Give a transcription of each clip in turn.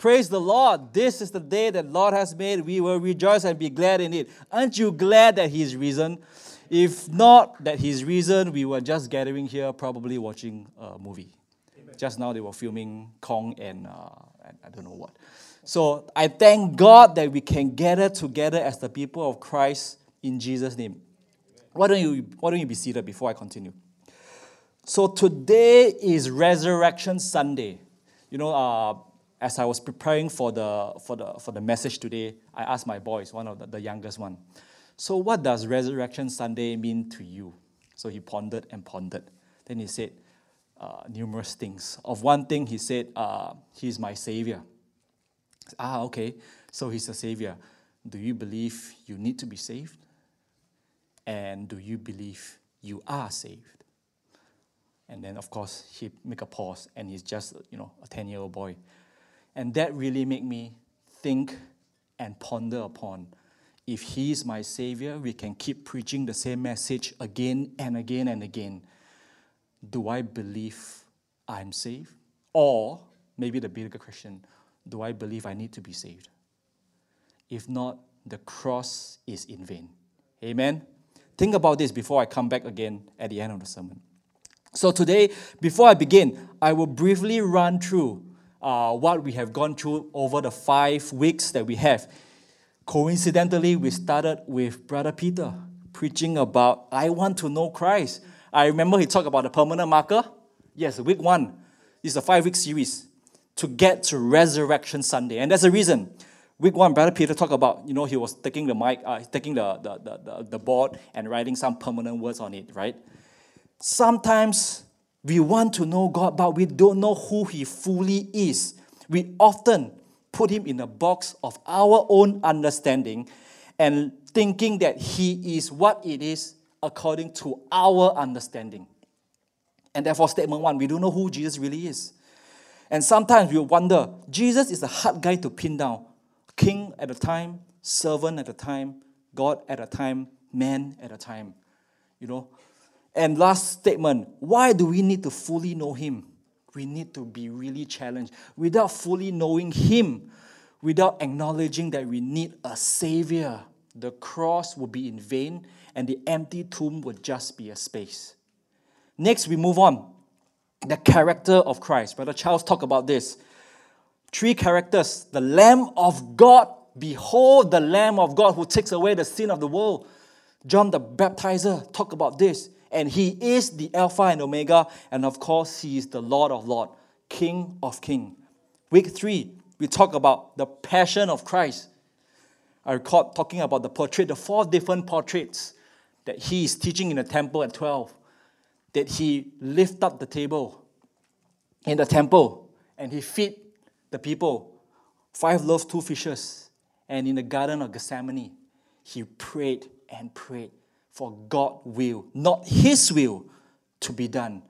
Praise the Lord. This is the day that Lord has made. We will rejoice and be glad in it. Aren't you glad that He's risen? If not that He's risen, we were just gathering here, probably watching a movie. Amen. Just now they were filming Kong and, uh, and I don't know what. So I thank God that we can gather together as the people of Christ in Jesus' name. Why don't you, why don't you be seated before I continue? So today is Resurrection Sunday. You know, uh, as I was preparing for the, for, the, for the message today, I asked my boys, one of the, the youngest one, so what does Resurrection Sunday mean to you? So he pondered and pondered. Then he said uh, numerous things. Of one thing, he said, uh, He's my Savior. Ah, okay, so He's a Savior. Do you believe you need to be saved? And do you believe you are saved? And then, of course, he make a pause, and he's just, you know, a 10-year-old boy. And that really made me think and ponder upon if he is my savior, we can keep preaching the same message again and again and again. Do I believe I'm saved? Or maybe the bigger question, do I believe I need to be saved? If not, the cross is in vain. Amen. Think about this before I come back again at the end of the sermon. So, today, before I begin, I will briefly run through uh, what we have gone through over the five weeks that we have. Coincidentally, we started with Brother Peter preaching about, I want to know Christ. I remember he talked about the permanent marker. Yes, week one. Is a five week series to get to Resurrection Sunday. And that's the reason. Week one, Brother Peter talked about, you know, he was taking the mic, uh, taking the, the, the, the board and writing some permanent words on it, right? Sometimes we want to know God, but we don't know who He fully is. We often put Him in a box of our own understanding and thinking that He is what it is according to our understanding. And therefore, statement one, we don't know who Jesus really is. And sometimes we wonder, Jesus is a hard guy to pin down. King at a time, servant at a time, God at a time, man at a time. You know, and last statement why do we need to fully know Him? We need to be really challenged. Without fully knowing Him, without acknowledging that we need a Savior, the cross will be in vain and the empty tomb would just be a space. Next, we move on. The character of Christ. Brother Charles talked about this. Three characters the Lamb of God. Behold, the Lamb of God who takes away the sin of the world. John the Baptizer talked about this and he is the Alpha and Omega, and of course, he is the Lord of Lord, King of King. Week three, we talk about the passion of Christ. I recall talking about the portrait, the four different portraits that he is teaching in the temple at 12. That he lift up the table in the temple and he feed the people five loaves, two fishes. And in the Garden of Gethsemane, he prayed and prayed for God will, not His will, to be done.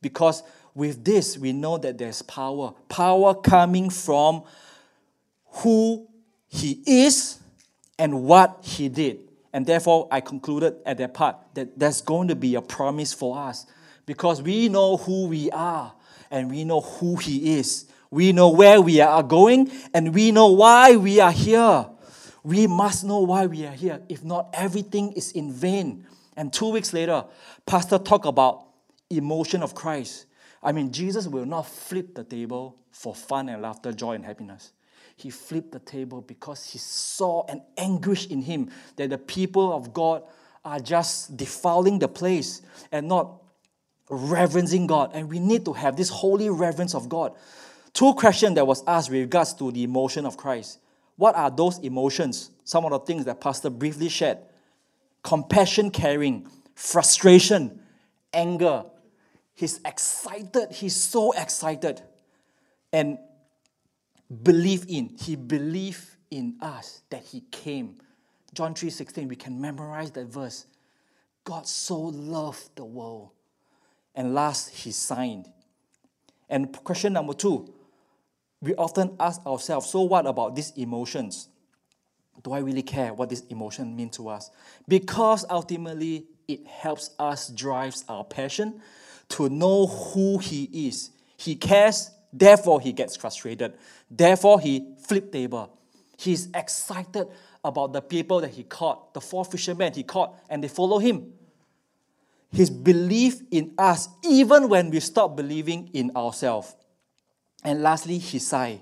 Because with this, we know that there's power. Power coming from who He is and what He did. And therefore, I concluded at that part that there's going to be a promise for us because we know who we are and we know who He is. We know where we are going and we know why we are here. We must know why we are here. If not, everything is in vain. And two weeks later, Pastor talked about emotion of Christ. I mean, Jesus will not flip the table for fun and laughter, joy and happiness. He flipped the table because he saw an anguish in him that the people of God are just defiling the place and not reverencing God. And we need to have this holy reverence of God. Two questions that was asked with regards to the emotion of Christ. What are those emotions? Some of the things that Pastor briefly shared compassion, caring, frustration, anger. He's excited. He's so excited. And believe in. He believed in us that He came. John 3:16, we can memorize that verse. God so loved the world. And last, He signed. And question number two, we often ask ourselves, so what about these emotions? Do I really care what this emotion mean to us? Because ultimately it helps us drives our passion to know who he is. He cares Therefore, he gets frustrated. Therefore, he flipped table. He's excited about the people that he caught, the four fishermen he caught, and they follow him. His belief in us, even when we stop believing in ourselves. And lastly, he sigh.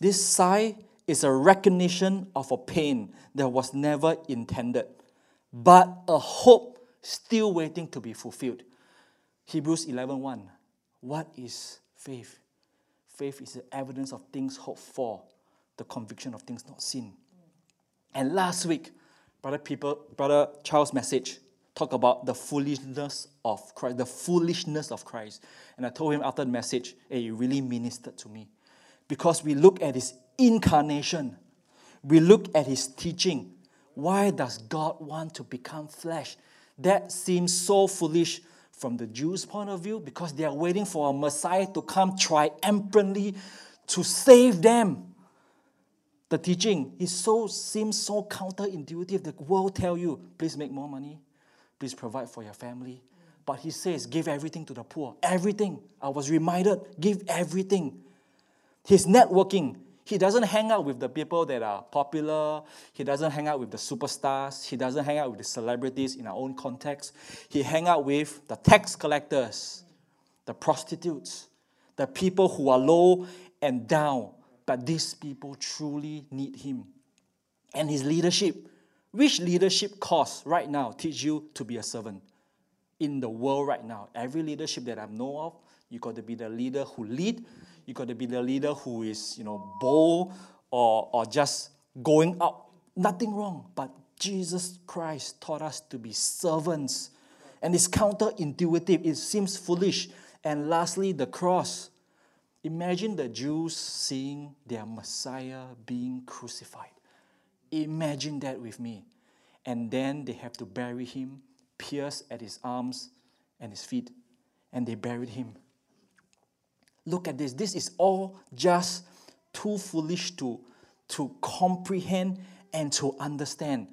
This sigh is a recognition of a pain that was never intended, but a hope still waiting to be fulfilled. Hebrews 11:1. 1. What is faith? Faith is the evidence of things hoped for, the conviction of things not seen. And last week, brother people, brother Charles' message talked about the foolishness of Christ, the foolishness of Christ. And I told him after the message, hey, it really ministered to me. Because we look at his incarnation, we look at his teaching. Why does God want to become flesh? That seems so foolish from the Jews' point of view because they are waiting for a Messiah to come triumphantly to save them. The teaching is so seems so counterintuitive. The world tell you, please make more money, please provide for your family. But he says, give everything to the poor. Everything. I was reminded, give everything. His networking, he doesn't hang out with the people that are popular. He doesn't hang out with the superstars. He doesn't hang out with the celebrities in our own context. He hang out with the tax collectors, the prostitutes, the people who are low and down. But these people truly need him. And his leadership. Which leadership course right now teach you to be a servant? In the world right now, every leadership that I know of, you got to be the leader who lead. You got to be the leader who is, you know, bold or, or just going up. Nothing wrong, but Jesus Christ taught us to be servants. And it's counterintuitive. It seems foolish. And lastly, the cross. Imagine the Jews seeing their Messiah being crucified. Imagine that with me. And then they have to bury him, pierced at his arms and his feet, and they buried him. Look at this. This is all just too foolish to, to comprehend and to understand.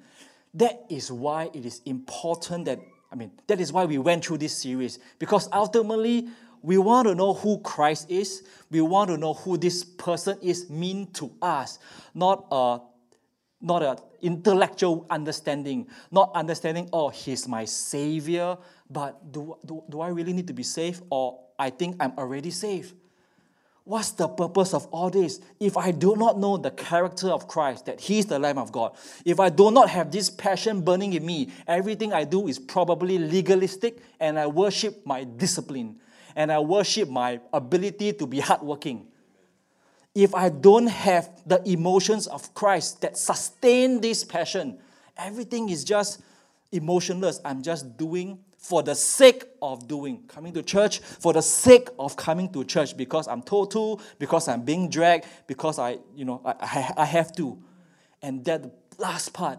That is why it is important that, I mean, that is why we went through this series. Because ultimately, we want to know who Christ is. We want to know who this person is mean to us, not a not an intellectual understanding, not understanding, oh, he's my savior, but do, do, do I really need to be saved? Or I think I'm already saved. What's the purpose of all this? If I do not know the character of Christ, that He's the Lamb of God, if I do not have this passion burning in me, everything I do is probably legalistic and I worship my discipline and I worship my ability to be hardworking if I don't have the emotions of Christ that sustain this passion, everything is just emotionless. I'm just doing for the sake of doing. Coming to church for the sake of coming to church because I'm told to, because I'm being dragged, because I, you know, I, I have to. And that last part,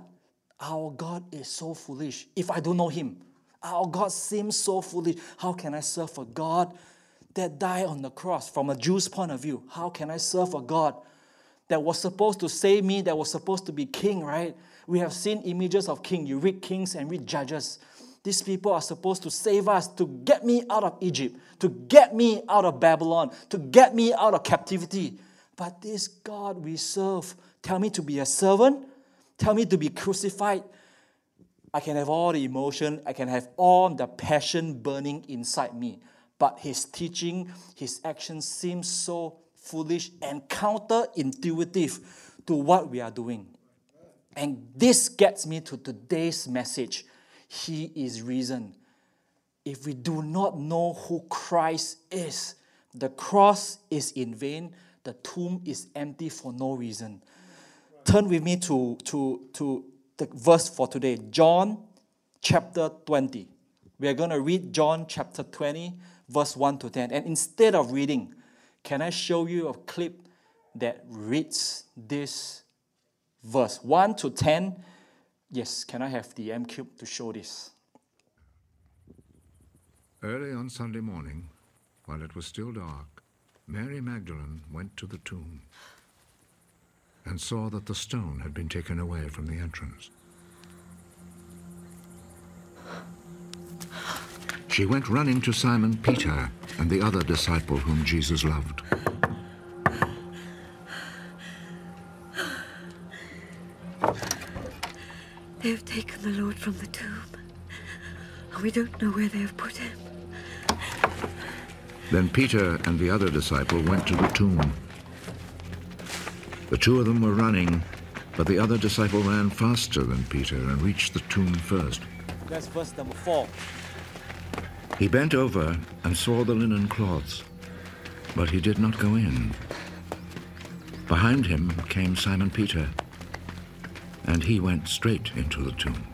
our God is so foolish if I don't know Him. Our God seems so foolish. How can I serve a God that died on the cross from a Jew's point of view. How can I serve a God that was supposed to save me, that was supposed to be king, right? We have seen images of king. You read kings and read judges. These people are supposed to save us, to get me out of Egypt, to get me out of Babylon, to get me out of captivity. But this God we serve, tell me to be a servant, tell me to be crucified. I can have all the emotion, I can have all the passion burning inside me but his teaching, his actions seem so foolish and counterintuitive to what we are doing. And this gets me to today's message. He is reason. If we do not know who Christ is, the cross is in vain, the tomb is empty for no reason. Turn with me to, to, to the verse for today, John chapter 20. We are going to read John chapter 20 verse 1 to 10. And instead of reading, can I show you a clip that reads this verse 1 to 10? Yes, can I have the M cube to show this? Early on Sunday morning, while it was still dark, Mary Magdalene went to the tomb and saw that the stone had been taken away from the entrance. She went running to Simon Peter and the other disciple whom Jesus loved. They have taken the Lord from the tomb, and we don't know where they have put him. Then Peter and the other disciple went to the tomb. The two of them were running, but the other disciple ran faster than Peter and reached the tomb first. That's verse number four. He bent over and saw the linen cloths, but he did not go in. Behind him came Simon Peter, and he went straight into the tomb.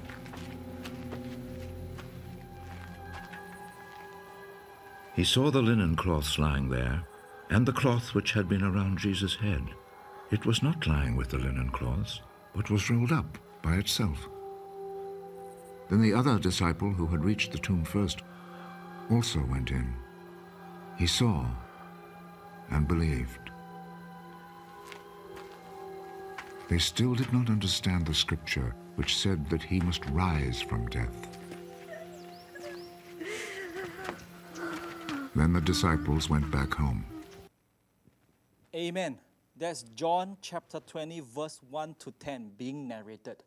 He saw the linen cloths lying there, and the cloth which had been around Jesus' head. It was not lying with the linen cloths, but was rolled up by itself. Then the other disciple who had reached the tomb first also went in. He saw and believed. They still did not understand the scripture which said that he must rise from death. Then the disciples went back home. Amen. That's John chapter 20, verse 1 to 10 being narrated.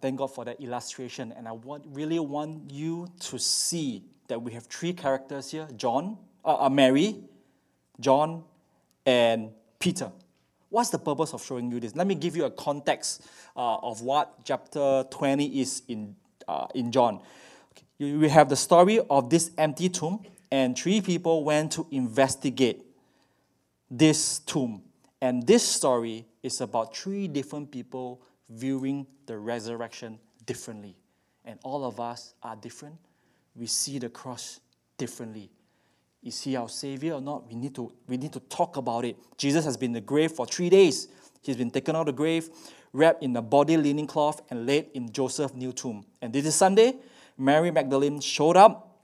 Thank God for that illustration. And I want, really want you to see that we have three characters here John, uh, uh, Mary, John, and Peter. What's the purpose of showing you this? Let me give you a context uh, of what chapter 20 is in, uh, in John. Okay. We have the story of this empty tomb, and three people went to investigate this tomb. And this story is about three different people viewing the resurrection differently. And all of us are different. We see the cross differently. Is he our Savior or not? We need, to, we need to talk about it. Jesus has been in the grave for three days. He's been taken out of the grave, wrapped in a body linen cloth, and laid in Joseph's new tomb. And this is Sunday. Mary Magdalene showed up.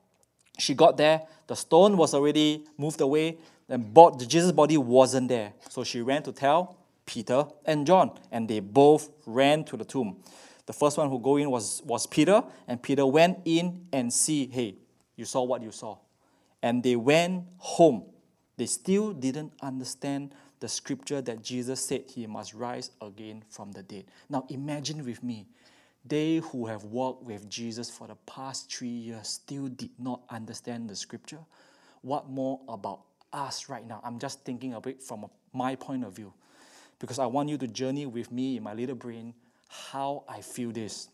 She got there. The stone was already moved away. And Jesus' body wasn't there. So she ran to tell Peter and John, and they both ran to the tomb. The first one who go in was, was Peter, and Peter went in and see, hey, you saw what you saw and they went home. They still didn't understand the scripture that Jesus said he must rise again from the dead. Now imagine with me, they who have walked with Jesus for the past three years still did not understand the scripture. What more about us right now? I'm just thinking of it from my point of view because I want you to journey with me in my little brain how I feel this.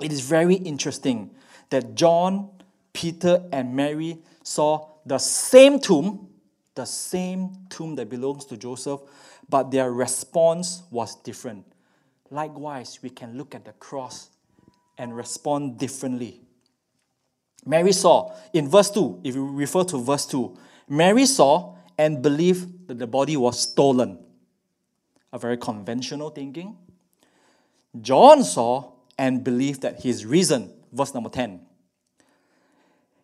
It is very interesting that John, Peter, and Mary saw the same tomb, the same tomb that belongs to Joseph, but their response was different. Likewise, we can look at the cross and respond differently. Mary saw, in verse 2, if you refer to verse 2, Mary saw and believed that the body was stolen. A very conventional thinking. John saw and believed that he is risen. Verse number 10.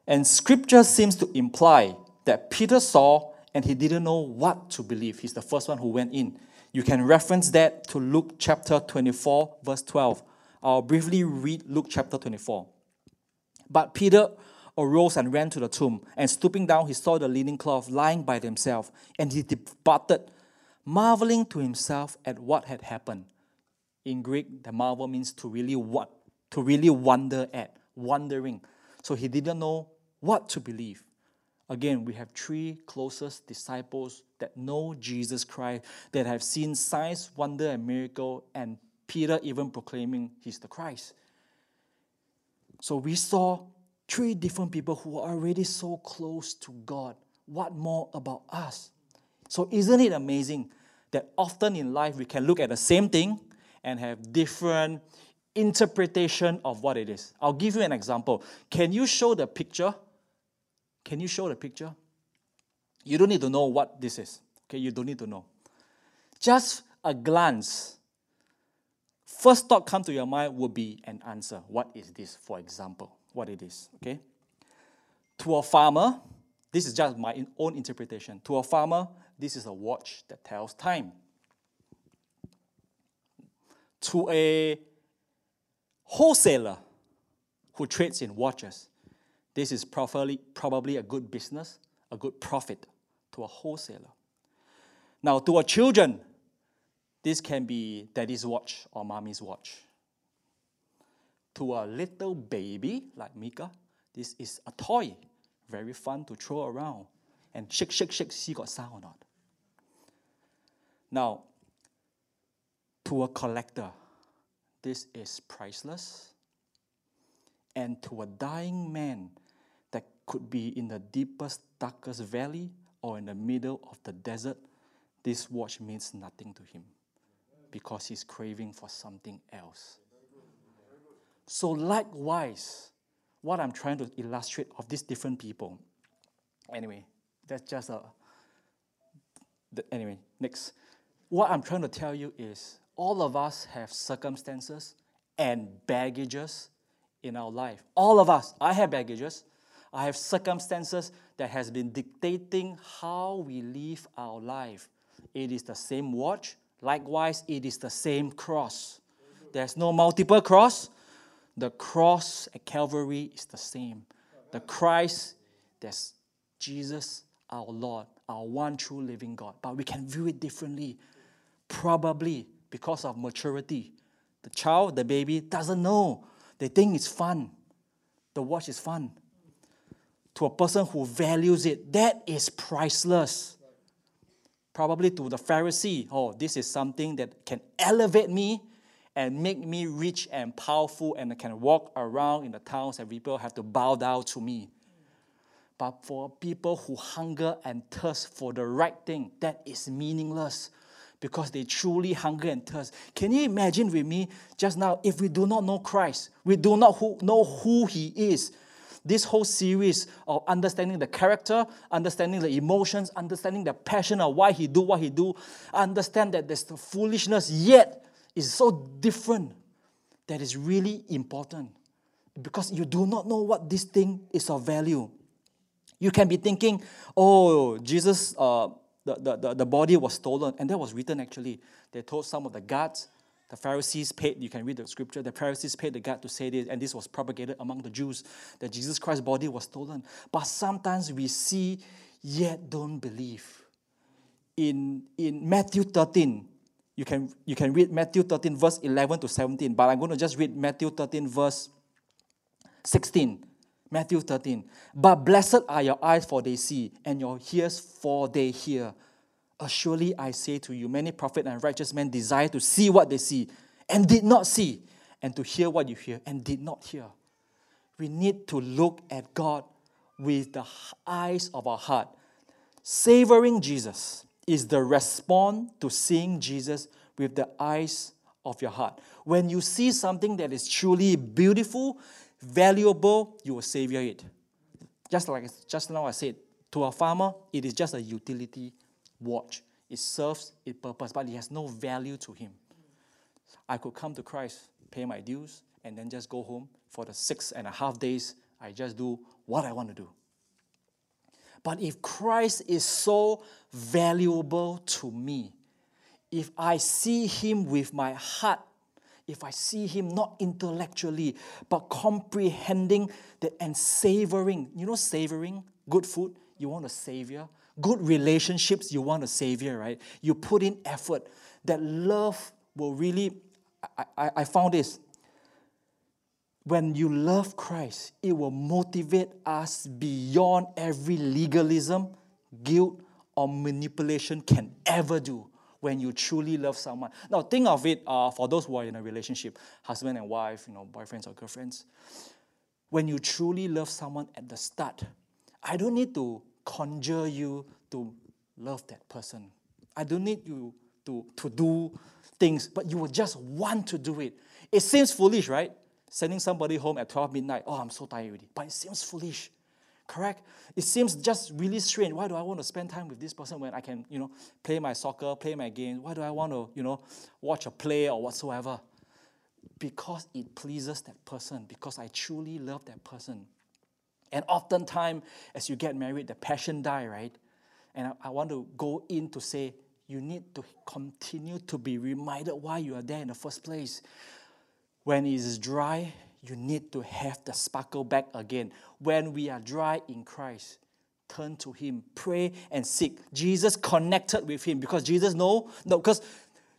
And scripture seems to imply that Peter saw and he didn't know what to believe. He's the first one who went in. You can reference that to Luke chapter 24, verse 12. I'll briefly read Luke chapter 24. But Peter arose and ran to the tomb, and stooping down, he saw the linen cloth lying by themselves, and he departed, marveling to himself at what had happened. In Greek, the marvel means to really what to really wonder at, wondering. So he didn't know what to believe. Again, we have three closest disciples that know Jesus Christ, that have seen signs, wonder, and miracle, and Peter even proclaiming he's the Christ. So we saw three different people who are already so close to God. What more about us? So isn't it amazing that often in life we can look at the same thing and have different interpretation of what it is? I'll give you an example. Can you show the picture can you show the picture? You don't need to know what this is. Okay, you don't need to know. Just a glance. First thought come to your mind would be an answer. What is this, for example? What it is, okay? To a farmer, this is just my own interpretation. To a farmer, this is a watch that tells time. To a wholesaler who trades in watches, this is probably, probably a good business, a good profit to a wholesaler. Now, to our children, this can be daddy's watch or mommy's watch. to a little baby like Mika, this is a toy, very fun to throw around and shake, shake, shake, see got sound or not. Now, to a collector, this is priceless. And to a dying man that could be in the deepest, darkest valley or in the middle of the desert, this watch means nothing to him because he's craving for something else. So, likewise, what I'm trying to illustrate of these different people. Anyway, that's just a. Anyway, next. What I'm trying to tell you is all of us have circumstances and baggages in our life. All of us. I have baggages. I have circumstances that has been dictating how we live our life. It is the same watch. Likewise, it is the same cross. There's no multiple cross. The cross at Calvary is the same. The Christ, there's Jesus, our Lord, our one true living God. But we can view it differently. Probably because of maturity. The child, the baby, doesn't know. They think it's fun. The watch is fun. To a person who values it, that is priceless. Probably to the Pharisee, oh, this is something that can elevate me and make me rich and powerful and I can walk around in the towns and people have to bow down to me. But for people who hunger and thirst for the right thing, that is meaningless because they truly hunger and thirst. Can you imagine with me just now if we do not know Christ, we do not who, know who He is? This whole series of understanding the character, understanding the emotions, understanding the passion of why he do what he do, understand that there's the foolishness, yet is so different that is really important because you do not know what this thing is of value. You can be thinking, oh, Jesus, uh, the, the, the, the body was stolen, and that was written actually. They told some of the guards, the Pharisees paid, you can read the scripture, the Pharisees paid the guard to say this, and this was propagated among the Jews that Jesus Christ's body was stolen. But sometimes we see, yet don't believe. In, in Matthew 13, you can, you can read Matthew 13, verse 11 to 17, but I'm going to just read Matthew 13, verse 16. Matthew 13. But blessed are your eyes, for they see, and your ears, for they hear. Surely I say to you, many prophets and righteous men desire to see what they see, and did not see, and to hear what you hear, and did not hear. We need to look at God with the eyes of our heart. Savoring Jesus is the response to seeing Jesus with the eyes of your heart. When you see something that is truly beautiful, valuable, you will savor it. Just like just now I said, to a farmer, it is just a utility watch. It serves its purpose, but it has no value to him. I could come to Christ, pay my dues, and then just go home for the six and a half days. I just do what I want to do. But if Christ is so valuable to me, if I see him with my heart, if I see him not intellectually, but comprehending that and savoring, you know, savoring good food, you want a savior. Good relationships, you want a savior, right? You put in effort. That love will really, I, I, I found this when you love Christ, it will motivate us beyond every legalism, guilt, or manipulation can ever do when you truly love someone. Now, think of it uh, for those who are in a relationship, husband and wife, you know, boyfriends or girlfriends. When you truly love someone at the start, I don't need to conjure you to love that person. I don't need you to, to do things, but you will just want to do it. It seems foolish, right? sending somebody home at 12 midnight, oh, I'm so tired already. But it seems foolish, correct? It seems just really strange. Why do I want to spend time with this person when I can, you know, play my soccer, play my game? Why do I want to, you know, watch a play or whatsoever? Because it pleases that person, because I truly love that person. And oftentimes, as you get married, the passion die, right? And I, I want to go in to say, you need to continue to be reminded why you are there in the first place. When it is dry, you need to have the sparkle back again. When we are dry in Christ, turn to Him, pray and seek. Jesus connected with Him because Jesus know, no, because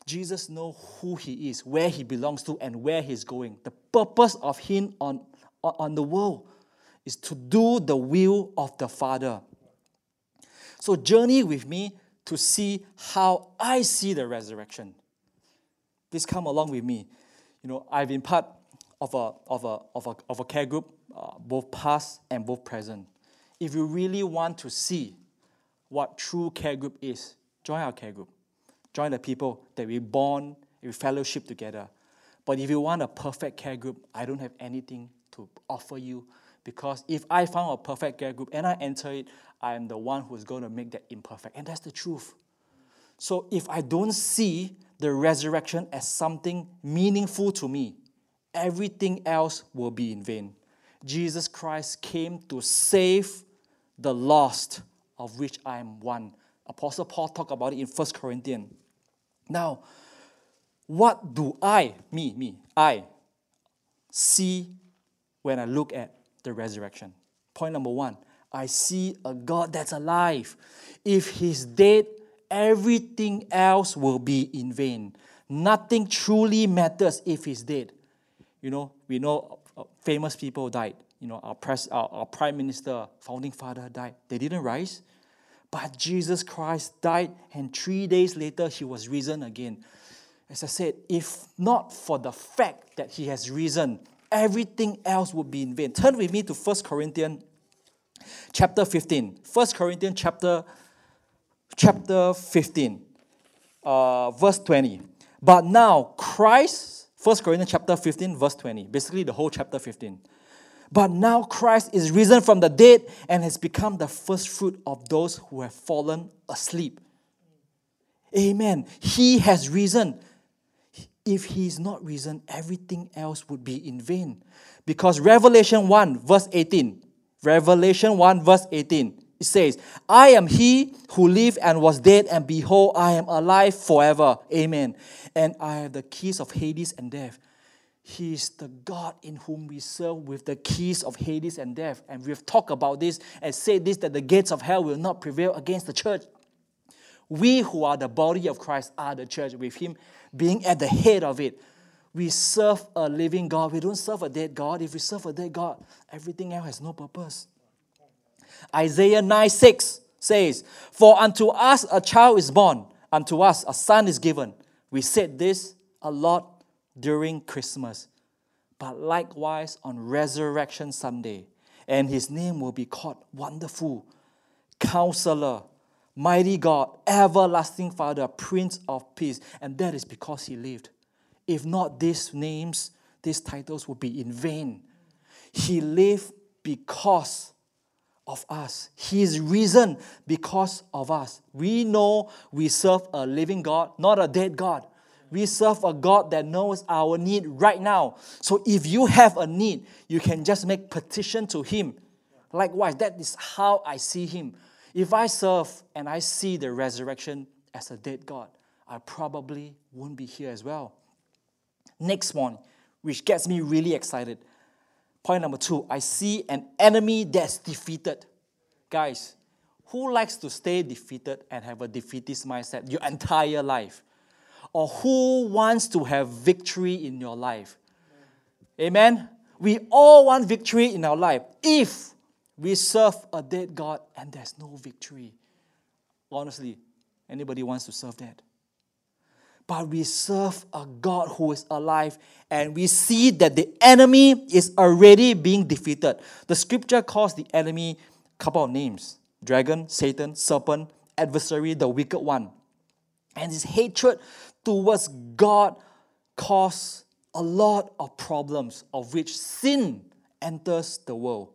Jesus knows who he is, where he belongs to, and where he's going. The purpose of him on, on the world is to do the will of the Father. So journey with me to see how I see the resurrection. Please come along with me. You know, I've been part of a, of a, of a, of a care group, uh, both past and both present. If you really want to see what true care group is, join our care group. Join the people that we bond, we fellowship together. But if you want a perfect care group, I don't have anything to offer you because if I found a perfect care group and I enter it, I am the one who's going to make that imperfect. And that's the truth. So if I don't see the resurrection as something meaningful to me, everything else will be in vain. Jesus Christ came to save the lost, of which I am one. Apostle Paul talked about it in 1 Corinthians. Now, what do I, me, me, I, see when I look at the resurrection? Point number one I see a God that's alive. If he's dead, everything else will be in vain. Nothing truly matters if he's dead. You know, we know uh, famous people died. You know, our, pres- our, our prime minister, founding father died. They didn't rise. But Jesus Christ died, and three days later, he was risen again. As I said, if not for the fact that he has risen, everything else would be in vain. Turn with me to 1 Corinthians chapter 15. 1 Corinthians chapter, chapter 15, uh, verse 20. But now Christ, 1 Corinthians chapter 15, verse 20, basically the whole chapter 15. But now Christ is risen from the dead and has become the first fruit of those who have fallen asleep. Amen. He has risen. If he is not risen, everything else would be in vain. Because Revelation 1, verse 18, Revelation 1, verse 18, it says, I am he who lived and was dead, and behold, I am alive forever. Amen. And I have the keys of Hades and death. He is the God in whom we serve with the keys of Hades and death. And we've talked about this and said this that the gates of hell will not prevail against the church. We who are the body of Christ are the church, with Him being at the head of it. We serve a living God. We don't serve a dead God. If we serve a dead God, everything else has no purpose. Isaiah 9 6 says, For unto us a child is born, unto us a son is given. We said this a lot during Christmas, but likewise on Resurrection Sunday. And his name will be called Wonderful, Counselor, Mighty God, Everlasting Father, Prince of Peace. And that is because he lived. If not, these names, these titles would be in vain. He lived because of us. He is risen because of us. We know we serve a living God, not a dead God. We serve a God that knows our need right now. So if you have a need, you can just make petition to Him. Likewise, that is how I see Him. If I serve and I see the resurrection as a dead God, I probably won't be here as well. Next one, which gets me really excited. Point number two, I see an enemy that's defeated. Guys, who likes to stay defeated and have a defeatist mindset your entire life? or who wants to have victory in your life? Amen. We all want victory in our life if we serve a dead God and there's no victory. Honestly, anybody wants to serve that? But we serve a God who is alive and we see that the enemy is already being defeated. The scripture calls the enemy a couple of names dragon, Satan, serpent, adversary, the wicked one. And his hatred towards God cause a lot of problems, of which sin enters the world.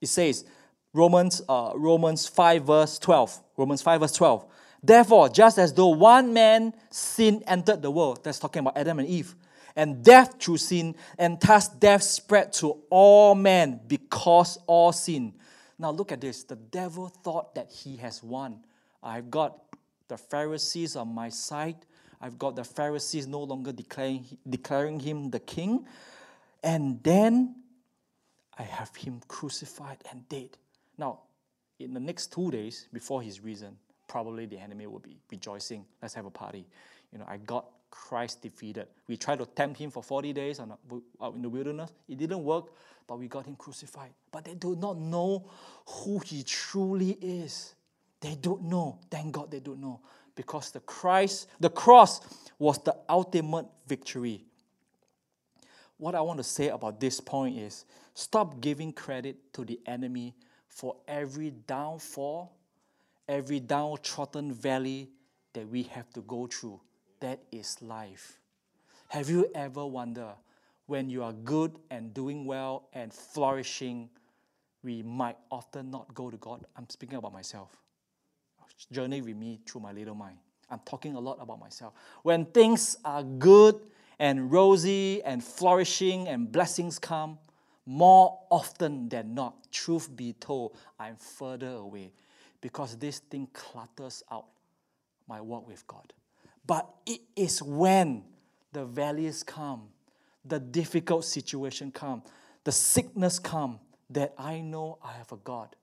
It says, Romans, uh, Romans 5, verse 12. Romans 5, verse 12. Therefore, just as though one man sin entered the world, that's talking about Adam and Eve, and death through sin, and thus death spread to all men because all sin. Now look at this. The devil thought that he has won. I've got the Pharisees on my side. I've got the Pharisees no longer declaring, declaring him the king. And then I have him crucified and dead. Now, in the next two days before his risen, probably the enemy will be rejoicing. Let's have a party. You know, I got Christ defeated. We tried to tempt him for 40 days out in the wilderness. It didn't work, but we got him crucified. But they do not know who he truly is. They don't know. Thank God they don't know. Because the Christ, the cross was the ultimate victory. What I want to say about this point is stop giving credit to the enemy for every downfall, every downtrodden valley that we have to go through. That is life. Have you ever wondered when you are good and doing well and flourishing, we might often not go to God? I'm speaking about myself. Journey with me through my little mind. I'm talking a lot about myself. When things are good and rosy and flourishing and blessings come, more often than not, truth be told, I'm further away because this thing clutters out my walk with God. But it is when the valleys come, the difficult situation come, the sickness come, that I know I have a God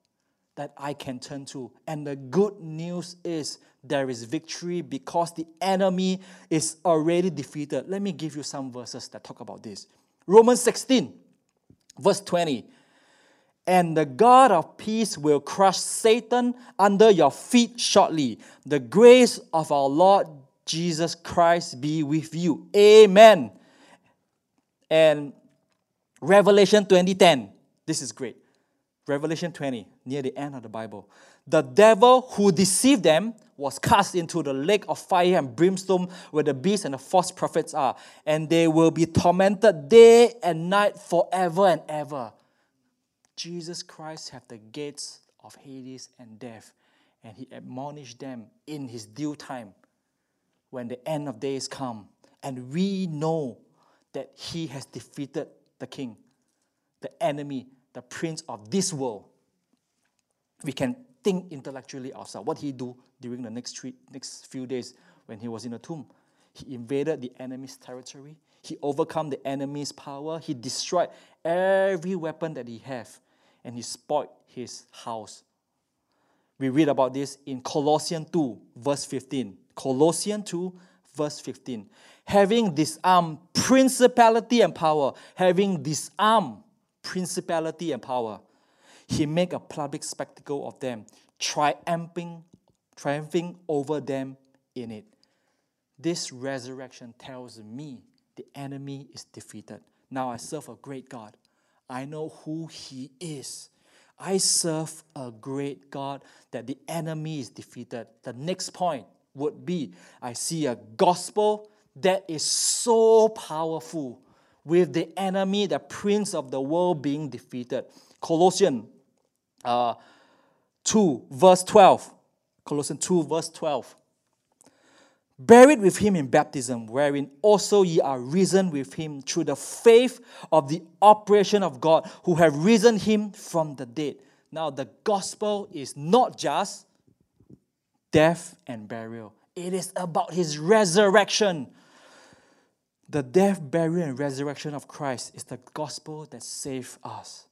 that I can turn to. And the good news is there is victory because the enemy is already defeated. Let me give you some verses that talk about this. Romans 16, verse 20. And the God of peace will crush Satan under your feet shortly. The grace of our Lord Jesus Christ be with you. Amen. And Revelation 20:10. This is great. Revelation 20, near the end of the Bible. The devil who deceived them was cast into the lake of fire and brimstone where the beast and the false prophets are, and they will be tormented day and night forever and ever. Jesus Christ have the gates of Hades and death, and he admonished them in his due time when the end of days come. And we know that he has defeated the king, the enemy, the prince of this world, we can think intellectually ourselves. What he do during the next three, next few days when he was in the tomb? He invaded the enemy's territory. He overcome the enemy's power. He destroyed every weapon that he have, and he spoiled his house. We read about this in Colossians 2, verse 15. Colossians 2, verse 15. Having disarmed principality and power, having disarmed principality and power. He made a public spectacle of them, triumphing, triumphing over them in it. This resurrection tells me the enemy is defeated. Now I serve a great God. I know who He is. I serve a great God that the enemy is defeated. The next point would be I see a gospel that is so powerful with the enemy, the prince of the world, being defeated. Colossians uh, 2, verse 12. Colossians 2, verse 12. Buried with him in baptism, wherein also ye are risen with him through the faith of the operation of God, who have risen him from the dead. Now, the gospel is not just death and burial, it is about his resurrection the death, burial, and resurrection of Christ is the gospel that saves us.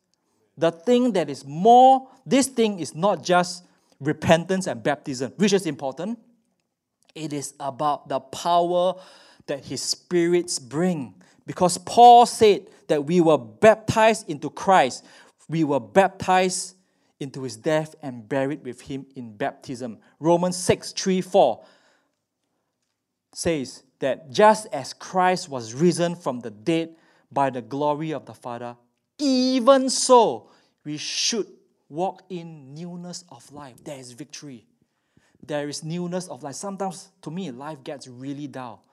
The thing that is more, this thing is not just repentance and baptism, which is important. It is about the power that his spirits bring. Because Paul said that we were baptized into Christ, we were baptized into his death and buried with him in baptism. Romans 6 3 4 says, that just as Christ was risen from the dead by the glory of the Father, even so we should walk in newness of life. There is victory. There is newness of life. Sometimes, to me, life gets really dull.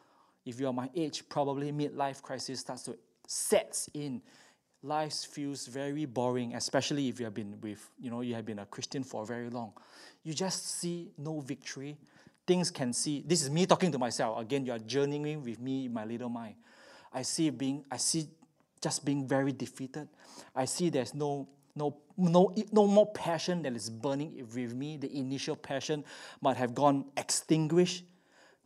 If you're my age, probably midlife crisis starts to sets in. Life feels very boring, especially if you have been with, you know, you have been a Christian for very long. You just see no victory, things can see. This is me talking to myself. Again, you are journeying with me in my little mind. I see being, I see just being very defeated. I see there's no no, no, no more passion that is burning with me. The initial passion might have gone extinguished,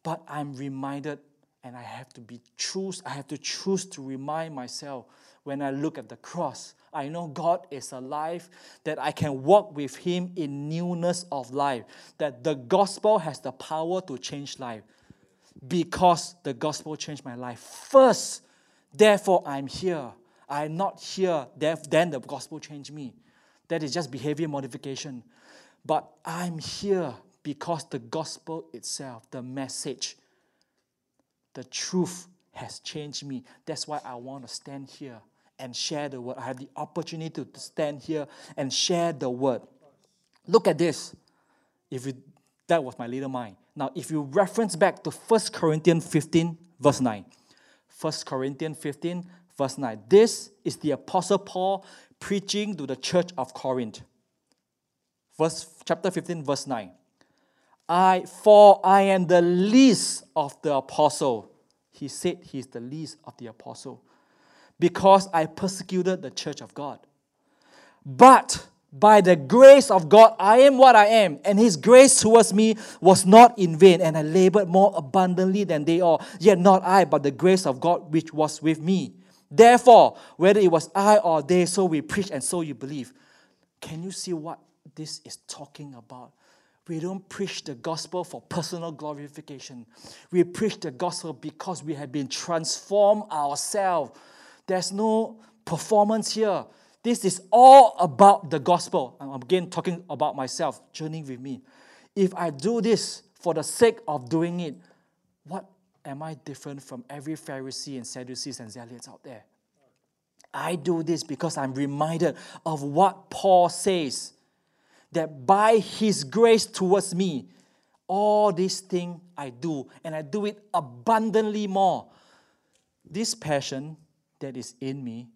but I'm reminded, and I have to be choose. I have to choose to remind myself when I look at the cross I know God is alive, that I can walk with Him in newness of life, that the gospel has the power to change life. because the gospel changed my life. First, therefore, I'm here. I'm not here, then the gospel changed me. That is just behavior modification. But I'm here because the gospel itself, the message, the truth has changed me. That's why I want to stand here and share the word. I have the opportunity to stand here and share the word. Look at this. If you, that was my little mind. Now, if you reference back to 1 Corinthians 15, verse 9. 1 Corinthians 15, verse 9. This is the Apostle Paul preaching to the church of Corinth. Verse, chapter 15, verse 9. I, for I am the least of the apostle. He said he's the least of the apostle because I persecuted the church of God. But by the grace of God, I am what I am, and His grace towards me was not in vain, and I labored more abundantly than they all. Yet not I, but the grace of God which was with me. Therefore, whether it was I or they, so we preach and so you believe. Can you see what this is talking about? We don't preach the gospel for personal glorification. We preach the gospel because we have been transformed ourselves. There's no performance here. This is all about the gospel. I'm again talking about myself, journeying with me. If I do this for the sake of doing it, what am I different from every Pharisee and Sadducees and Zealots out there? I do this because I'm reminded of what Paul says that by his grace towards me, all these things I do, and I do it abundantly more. This passion that is in me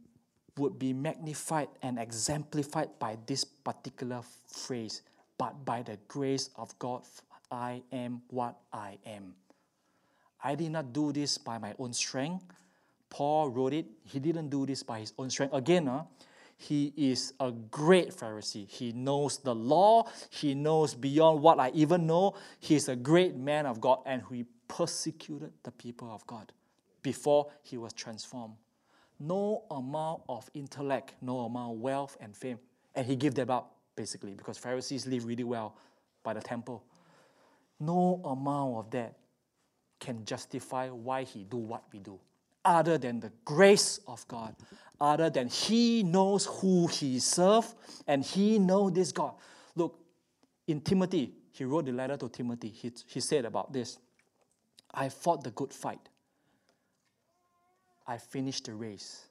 would be magnified and exemplified by this particular phrase. But by the grace of God, I am what I am. I did not do this by my own strength. Paul wrote it. He didn't do this by his own strength. Again, uh, he is a great Pharisee. He knows the law. He knows beyond what I even know. He is a great man of God and he persecuted the people of God before he was transformed no amount of intellect, no amount of wealth and fame. And he gave them up, basically, because Pharisees live really well by the temple. No amount of that can justify why he do what we do, other than the grace of God, other than he knows who he serves and he know this God. Look, in Timothy, he wrote the letter to Timothy. He, he said about this, I fought the good fight. I finished the race.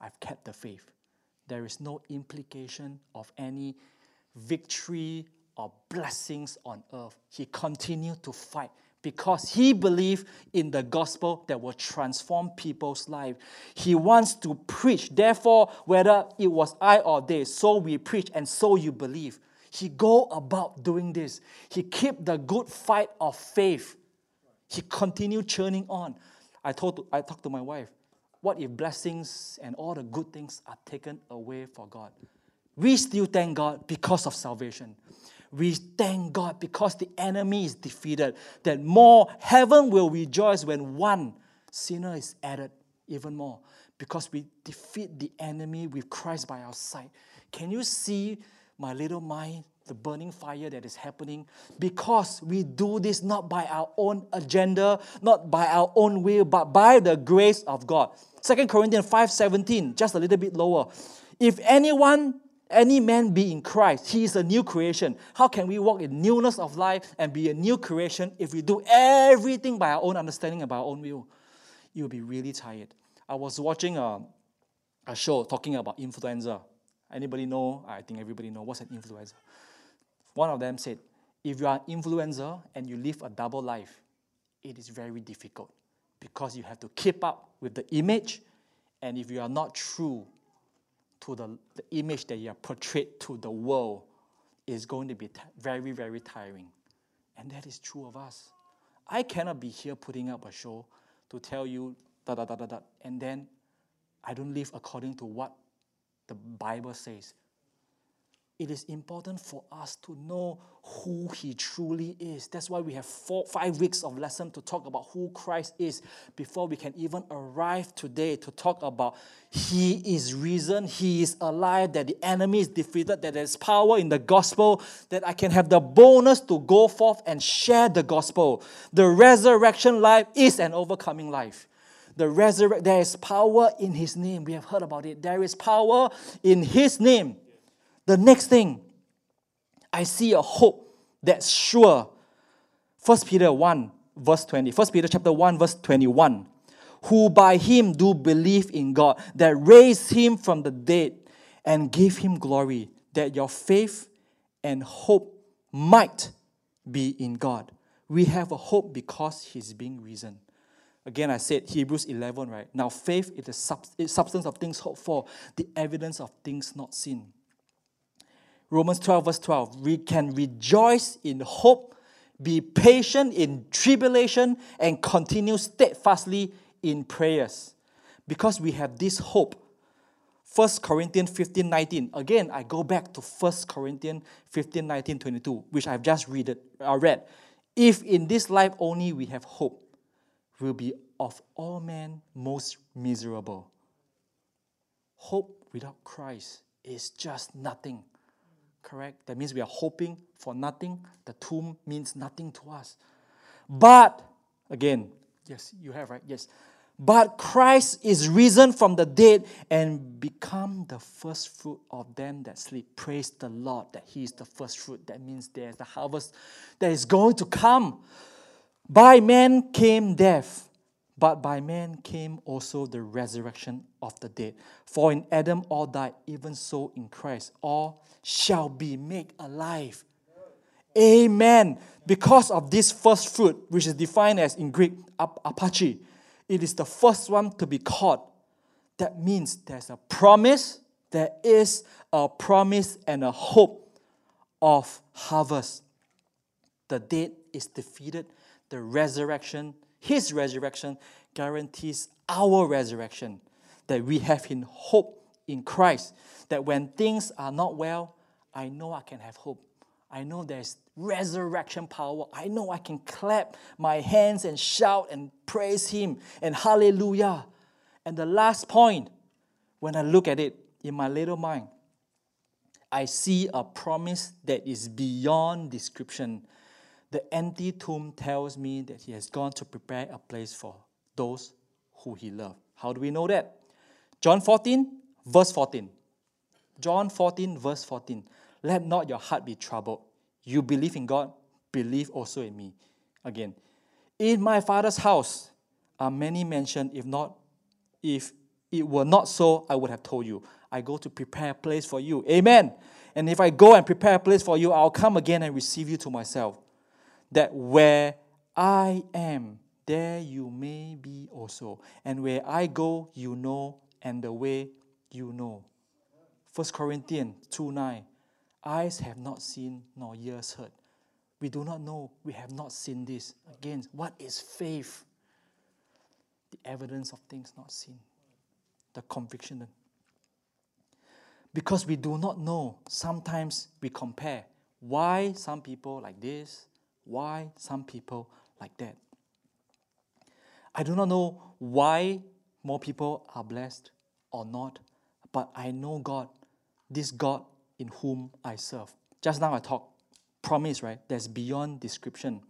I've kept the faith. There is no implication of any victory or blessings on earth. He continued to fight because he believed in the gospel that will transform people's life. He wants to preach. Therefore, whether it was I or they, so we preach and so you believe. He go about doing this. He keep the good fight of faith. He continued churning on. I told I talked to my wife. What if blessings and all the good things are taken away for God? We still thank God because of salvation. We thank God because the enemy is defeated. That more heaven will rejoice when one sinner is added even more because we defeat the enemy with Christ by our side. Can you see my little mind the burning fire that is happening because we do this not by our own agenda, not by our own will, but by the grace of God. 2 Corinthians 5:17, just a little bit lower. If anyone, any man be in Christ, he is a new creation. How can we walk in newness of life and be a new creation if we do everything by our own understanding and by our own will? You'll be really tired. I was watching a, a show talking about influenza. Anybody know? I think everybody know what's an influenza. One of them said, if you are an and you live a double life, it is very difficult because you have to keep up with the image, and if you are not true to the, the image that you are portrayed to the world, is going to be t- very, very tiring. And that is true of us. I cannot be here putting up a show to tell you da da da da da, and then I don't live according to what the Bible says. It is important for us to know who he truly is. That's why we have four, five weeks of lesson to talk about who Christ is before we can even arrive today to talk about he is risen, he is alive, that the enemy is defeated, that there's power in the gospel, that I can have the bonus to go forth and share the gospel. The resurrection life is an overcoming life. The resurrection, there is power in his name. We have heard about it. There is power in his name. The next thing, I see a hope that's sure. 1 Peter 1, verse 20. 1 Peter chapter 1, verse 21. Who by him do believe in God, that raised him from the dead and gave him glory, that your faith and hope might be in God. We have a hope because he's being risen. Again, I said Hebrews 11, right? Now, faith is the sub- substance of things hoped for, the evidence of things not seen. Romans 12, verse 12. We can rejoice in hope, be patient in tribulation, and continue steadfastly in prayers. Because we have this hope. 1 Corinthians 15, 19. Again, I go back to 1 Corinthians 15, 19, 22, which I've just read uh, read. If in this life only we have hope, we'll be of all men most miserable. Hope without Christ is just nothing correct? That means we are hoping for nothing. The tomb means nothing to us. But, again, yes, you have, right? Yes. But Christ is risen from the dead and become the first fruit of them that sleep. Praise the Lord that He is the first fruit. That means there's the harvest that is going to come. By man came death, but by man came also the resurrection of the dead. For in Adam all died, even so in Christ all shall be made alive. Amen. Because of this first fruit, which is defined as in Greek aparche, it is the first one to be caught. That means there's a promise, there is a promise and a hope of harvest. The dead is defeated, the resurrection his resurrection guarantees our resurrection, that we have in hope in Christ, that when things are not well, I know I can have hope. I know there's resurrection power. I know I can clap my hands and shout and praise Him and hallelujah. And the last point, when I look at it in my little mind, I see a promise that is beyond description the empty tomb tells me that he has gone to prepare a place for those who he loved. How do we know that? John 14, verse 14. John 14, verse 14. Let not your heart be troubled. You believe in God, believe also in me. Again, in my father's house are many mansions, if not, if it were not so, I would have told you. I go to prepare a place for you. Amen. And if I go and prepare a place for you, I'll come again and receive you to myself that where I am, there you may be also. And where I go, you know, and the way you know. 1 Corinthians 2 9. Eyes have not seen, nor ears heard. We do not know. We have not seen this. Again, what is faith? The evidence of things not seen, the conviction. Because we do not know, sometimes we compare why some people like this, why some people like that? I do not know why more people are blessed or not, but I know God, this God in whom I serve. Just now I talked promise, right? That's beyond description.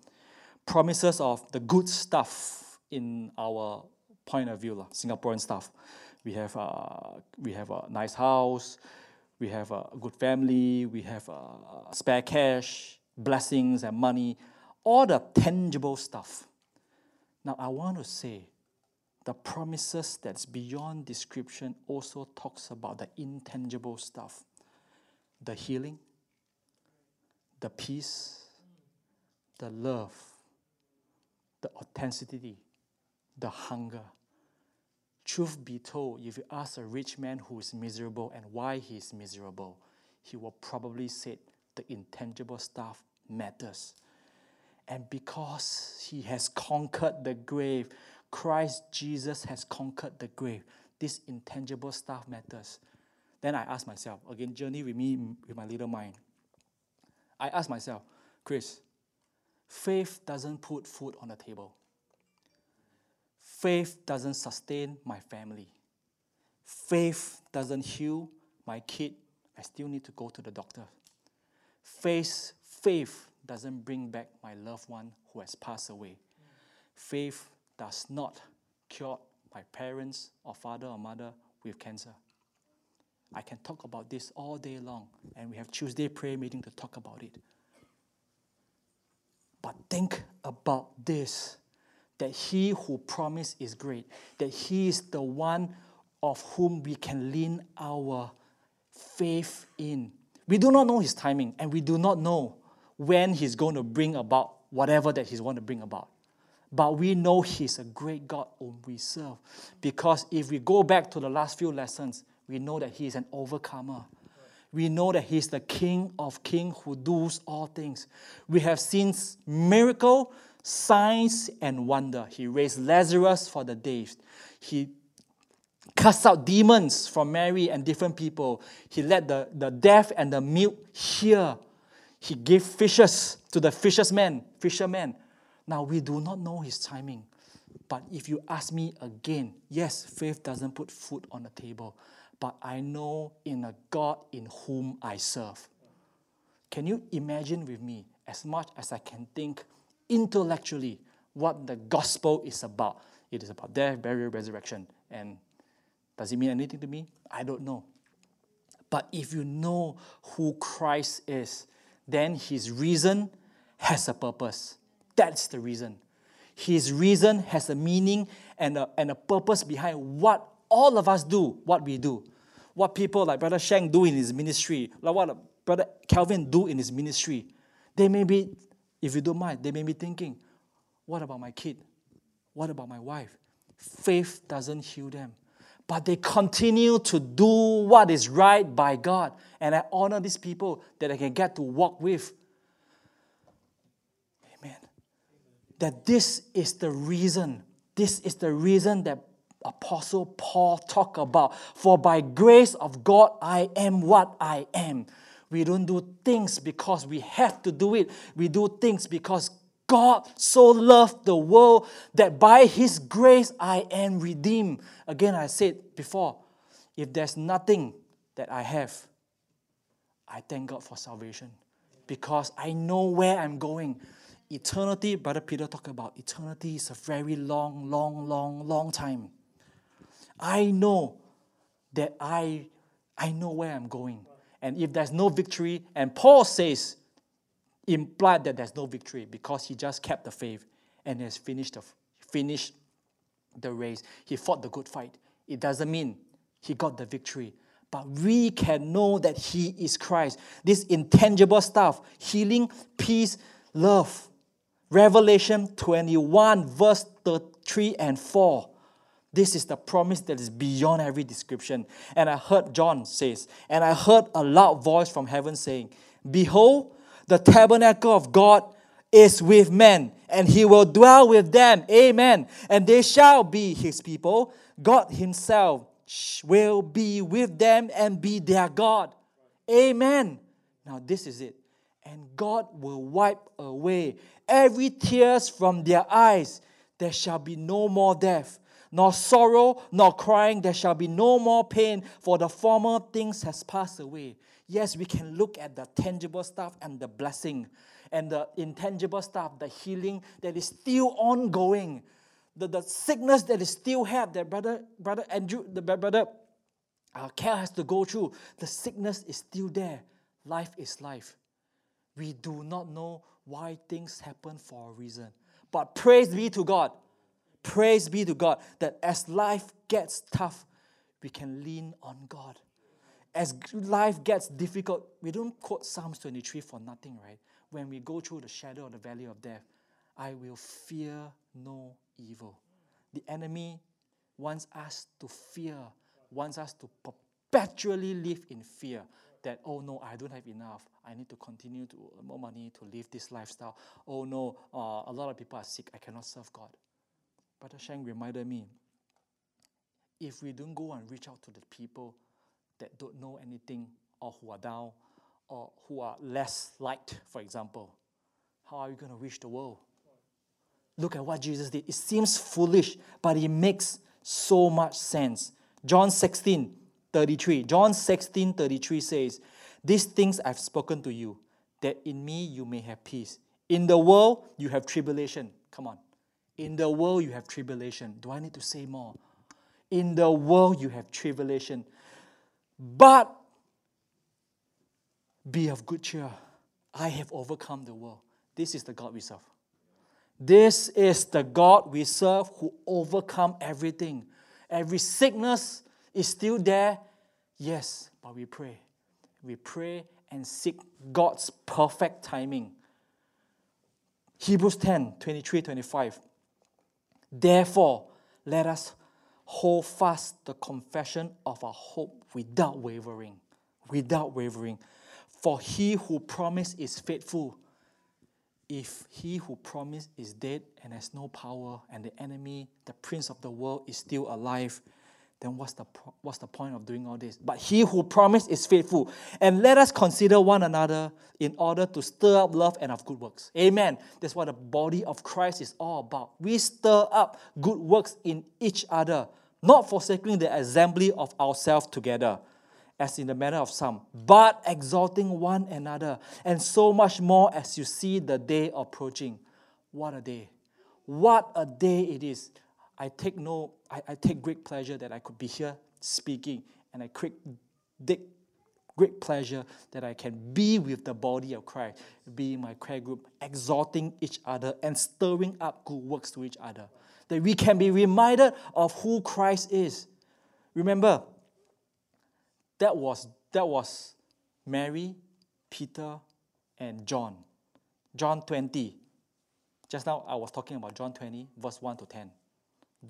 Promises of the good stuff in our point of view, Singaporean stuff. We have, a, we have a nice house, we have a good family, we have a spare cash, blessings and money, all the tangible stuff. Now, I want to say the promises that's beyond description also talks about the intangible stuff the healing, the peace, the love, the authenticity, the hunger. Truth be told, if you ask a rich man who is miserable and why he is miserable, he will probably say the intangible stuff matters. And because he has conquered the grave, Christ Jesus has conquered the grave. This intangible stuff matters. Then I ask myself, again, journey with me, with my little mind. I ask myself, Chris, faith doesn't put food on the table. Faith doesn't sustain my family. Faith doesn't heal my kid. I still need to go to the doctor. Faith, faith doesn't bring back my loved one who has passed away. Faith does not cure my parents or father or mother with cancer. I can talk about this all day long, and we have Tuesday prayer meeting to talk about it. But think about this that he who promised is great, that he is the one of whom we can lean our faith in. We do not know his timing, and we do not know when he's going to bring about whatever that he's going to bring about. But we know he's a great God whom we serve. Because if we go back to the last few lessons, we know that he is an overcomer. We know that he's the King of kings who does all things. We have seen miracle, signs, and wonder. He raised Lazarus for the dead. He cast out demons from Mary and different people. He let the, the deaf and the mute hear. He gave fishes to the fishermen, fishermen. Now we do not know his timing. But if you ask me again, yes, faith doesn't put food on the table, but I know in a God in whom I serve. Can you imagine with me, as much as I can think intellectually, what the gospel is about? It is about death, burial, resurrection. And does it mean anything to me? I don't know. But if you know who Christ is, then his reason has a purpose. That's the reason. His reason has a meaning and a, and a purpose behind what all of us do, what we do. What people like Brother Shang do in his ministry, like what Brother Calvin do in his ministry. They may be, if you don't mind, they may be thinking, what about my kid? What about my wife? Faith doesn't heal them. But they continue to do what is right by God. And I honor these people that I can get to walk with. Amen. That this is the reason, this is the reason that Apostle Paul talked about. For by grace of God, I am what I am. We don't do things because we have to do it. We do things because God so loved the world that by His grace I am redeemed. Again, I said before, if there's nothing that I have, I thank God for salvation because I know where I'm going. Eternity, Brother Peter talked about, eternity is a very long, long, long, long time. I know that I, I know where I'm going. And if there's no victory, and Paul says, implied that there's no victory because he just kept the faith and has finished the, finished the race. He fought the good fight. It doesn't mean he got the victory. But we can know that he is Christ. This intangible stuff healing, peace, love. Revelation 21, verse 3 and 4. This is the promise that is beyond every description. And I heard John says, and I heard a loud voice from heaven saying, Behold, the tabernacle of God is with men, and he will dwell with them. Amen. And they shall be his people. God himself will be with them and be their God. Amen. Now, this is it. And God will wipe away every tears from their eyes. There shall be no more death, nor sorrow, nor crying. There shall be no more pain, for the former things has passed away. Yes, we can look at the tangible stuff and the blessing and the intangible stuff, the healing that is still ongoing, the, the sickness that is still have that brother, brother Andrew, the brother uh, Cal has to go through. The sickness is still there. Life is life. We do not know why things happen for a reason. But praise be to God. Praise be to God that as life gets tough, we can lean on God as life gets difficult, we don't quote Psalms 23 for nothing, right? When we go through the shadow of the valley of death, I will fear no evil. The enemy wants us to fear, wants us to perpetually live in fear that, oh no, I don't have enough. I need to continue to earn more money to live this lifestyle. Oh no, uh, a lot of people are sick. I cannot serve God. Brother Shang reminded me if we don't go and reach out to the people that don't know anything or who are down or who are less liked, for example? How are you going to reach the world? Look at what Jesus did. It seems foolish, but it makes so much sense. John 16, 33. John 16, 33 says, These things I've spoken to you, that in me you may have peace. In the world you have tribulation. Come on. In the world you have tribulation. Do I need to say more? In the world you have tribulation. But be of good cheer. I have overcome the world. This is the God we serve. This is the God we serve who overcome everything. Every sickness is still there. Yes, but we pray. We pray and seek God's perfect timing. Hebrews 10 23 25. Therefore, let us hold fast the confession of our hope without wavering. Without wavering. For he who promised is faithful. If he who promised is dead and has no power, and the enemy, the prince of the world, is still alive, then what's the, what's the point of doing all this? But he who promised is faithful. And let us consider one another in order to stir up love and of good works. Amen. That's what the body of Christ is all about. We stir up good works in each other, not forsaking the assembly of ourselves together as in the manner of some, but exalting one another, and so much more as you see the day approaching. What a day! What a day it is! I take no, I, I take great pleasure that I could be here speaking, and I take great pleasure that I can be with the body of Christ, be in my prayer group, exalting each other and stirring up good works to each other. That we can be reminded of who Christ is. Remember, that was, that was Mary, Peter, and John. John 20. Just now I was talking about John 20, verse 1 to 10.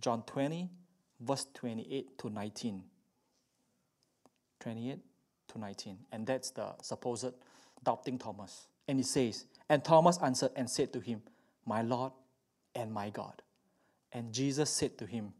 John 20, verse 28 to 19. 28 to 19. And that's the supposed doubting Thomas. And it says, And Thomas answered and said to him, My Lord and my God. And Jesus said to him,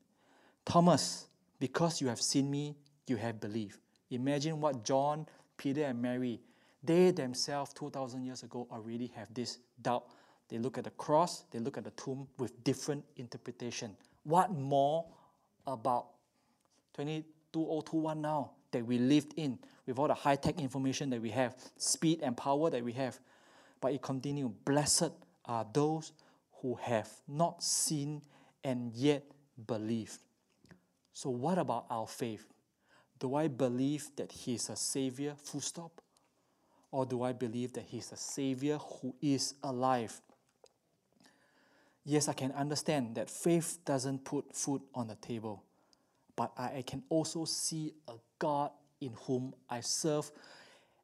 Thomas, because you have seen me, you have believed. Imagine what John, Peter, and Mary, they themselves 2,000 years ago already have this doubt. They look at the cross, they look at the tomb with different interpretation. What more about 22021 now that we lived in with all the high tech information that we have, speed and power that we have? But it continues Blessed are those who have not seen and yet believed. So, what about our faith? Do I believe that He is a Savior, full stop? Or do I believe that He is a Savior who is alive? Yes, I can understand that faith doesn't put food on the table, but I can also see a God in whom I serve,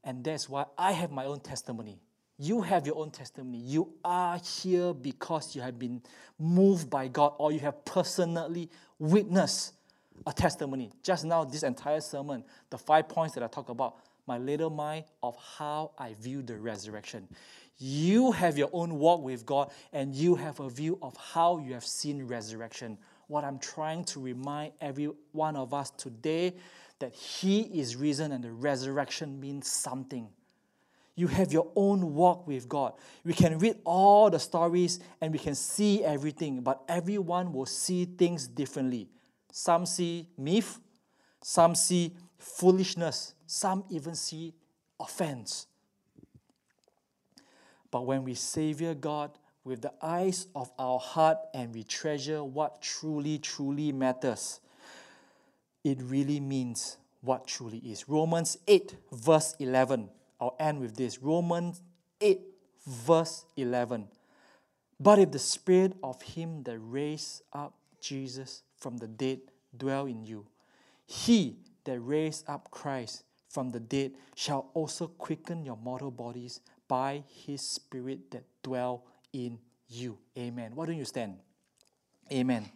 and that's why I have my own testimony. You have your own testimony. You are here because you have been moved by God or you have personally witnessed a testimony. Just now, this entire sermon, the five points that I talk about, my little mind of how I view the resurrection. You have your own walk with God and you have a view of how you have seen resurrection. What I'm trying to remind every one of us today that He is risen and the resurrection means something. You have your own walk with God. We can read all the stories and we can see everything, but everyone will see things differently. Some see myth, some see foolishness, some even see offense. But when we Savior God with the eyes of our heart and we treasure what truly, truly matters, it really means what truly is. Romans 8, verse 11. I'll end with this. Romans 8, verse 11. But if the spirit of him that raised up Jesus from the dead dwell in you. He that raised up Christ from the dead shall also quicken your mortal bodies by his spirit that dwell in you. Amen. Why don't you stand? Amen.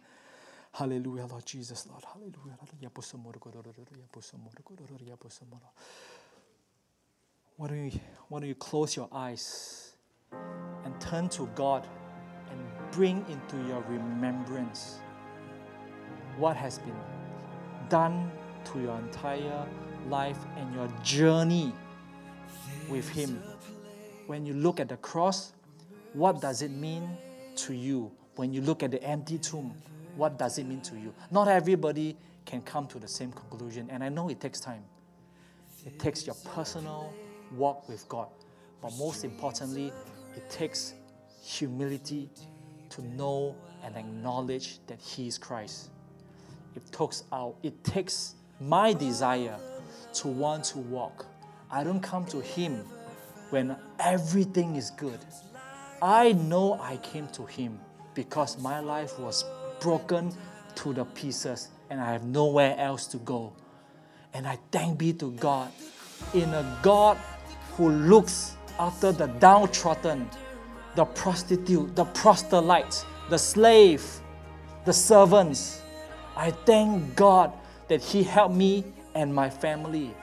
Hallelujah, Lord Jesus, Lord. Hallelujah. Why don't, you, why don't you close your eyes and turn to God and bring into your remembrance what has been done to your entire life and your journey with Him. When you look at the cross, what does it mean to you? When you look at the empty tomb, what does it mean to you? Not everybody can come to the same conclusion, and I know it takes time. It takes your personal walk with God, but most importantly, it takes humility to know and acknowledge that He is Christ. It takes out, it takes my desire to want to walk. I don't come to Him when everything is good. I know I came to Him because my life was broken to the pieces and I have nowhere else to go. And I thank be to God in a God who looks after the downtrodden, the prostitute, the proselyte, the slave, the servants. I thank God that He helped me and my family.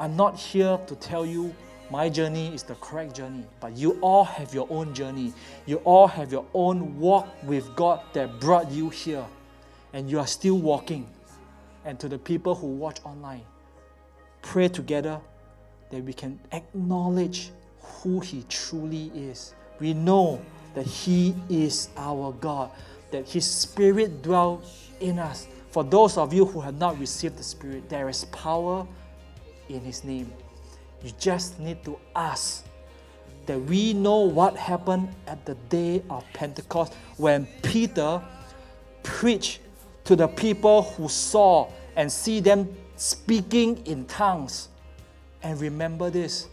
I'm not here to tell you my journey is the correct journey, but you all have your own journey. You all have your own walk with God that brought you here, and you are still walking. And to the people who watch online, pray together that we can acknowledge who He truly is. We know that He is our God, that His Spirit dwells in us. For those of you who have not received the Spirit, there is power in His name. You just need to ask that we know what happened at the day of Pentecost when Peter preached to the people who saw and see them speaking in tongues. And remember this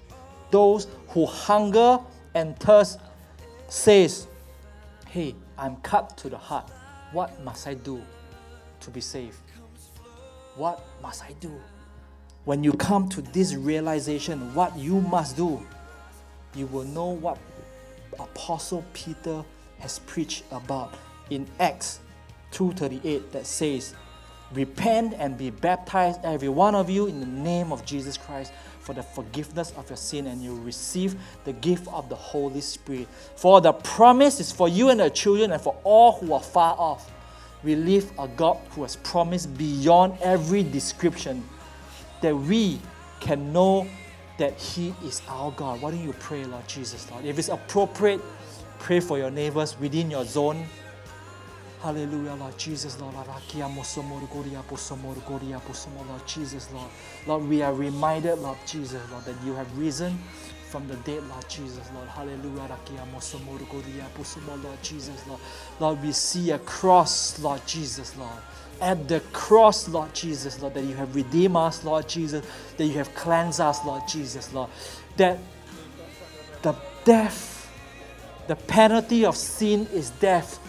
those who hunger and thirst says, Hey, I'm cut to the heart. What must I do to be saved? What must I do? When you come to this realization, what you must do, you will know what Apostle Peter has preached about in Acts 2:38 that says, Repent and be baptized, every one of you, in the name of Jesus Christ for the forgiveness of your sin, and you receive the gift of the Holy Spirit. For the promise is for you and your children, and for all who are far off. We live a God who has promised beyond every description that we can know that He is our God. Why don't you pray, Lord Jesus, Lord? If it's appropriate, pray for your neighbors within your zone. Hallelujah, Lord Jesus, Lord. Lord Jesus, Lord. Lord, we are reminded, Lord Jesus, Lord, that you have risen from the dead, Lord Jesus, Lord. Hallelujah. Lord Jesus, Lord. Lord, we see a cross, Lord Jesus, Lord. At the cross, Lord Jesus, Lord, that you have redeemed us, Lord Jesus, that you have cleansed us, Lord Jesus, Lord. That the death, the penalty of sin is death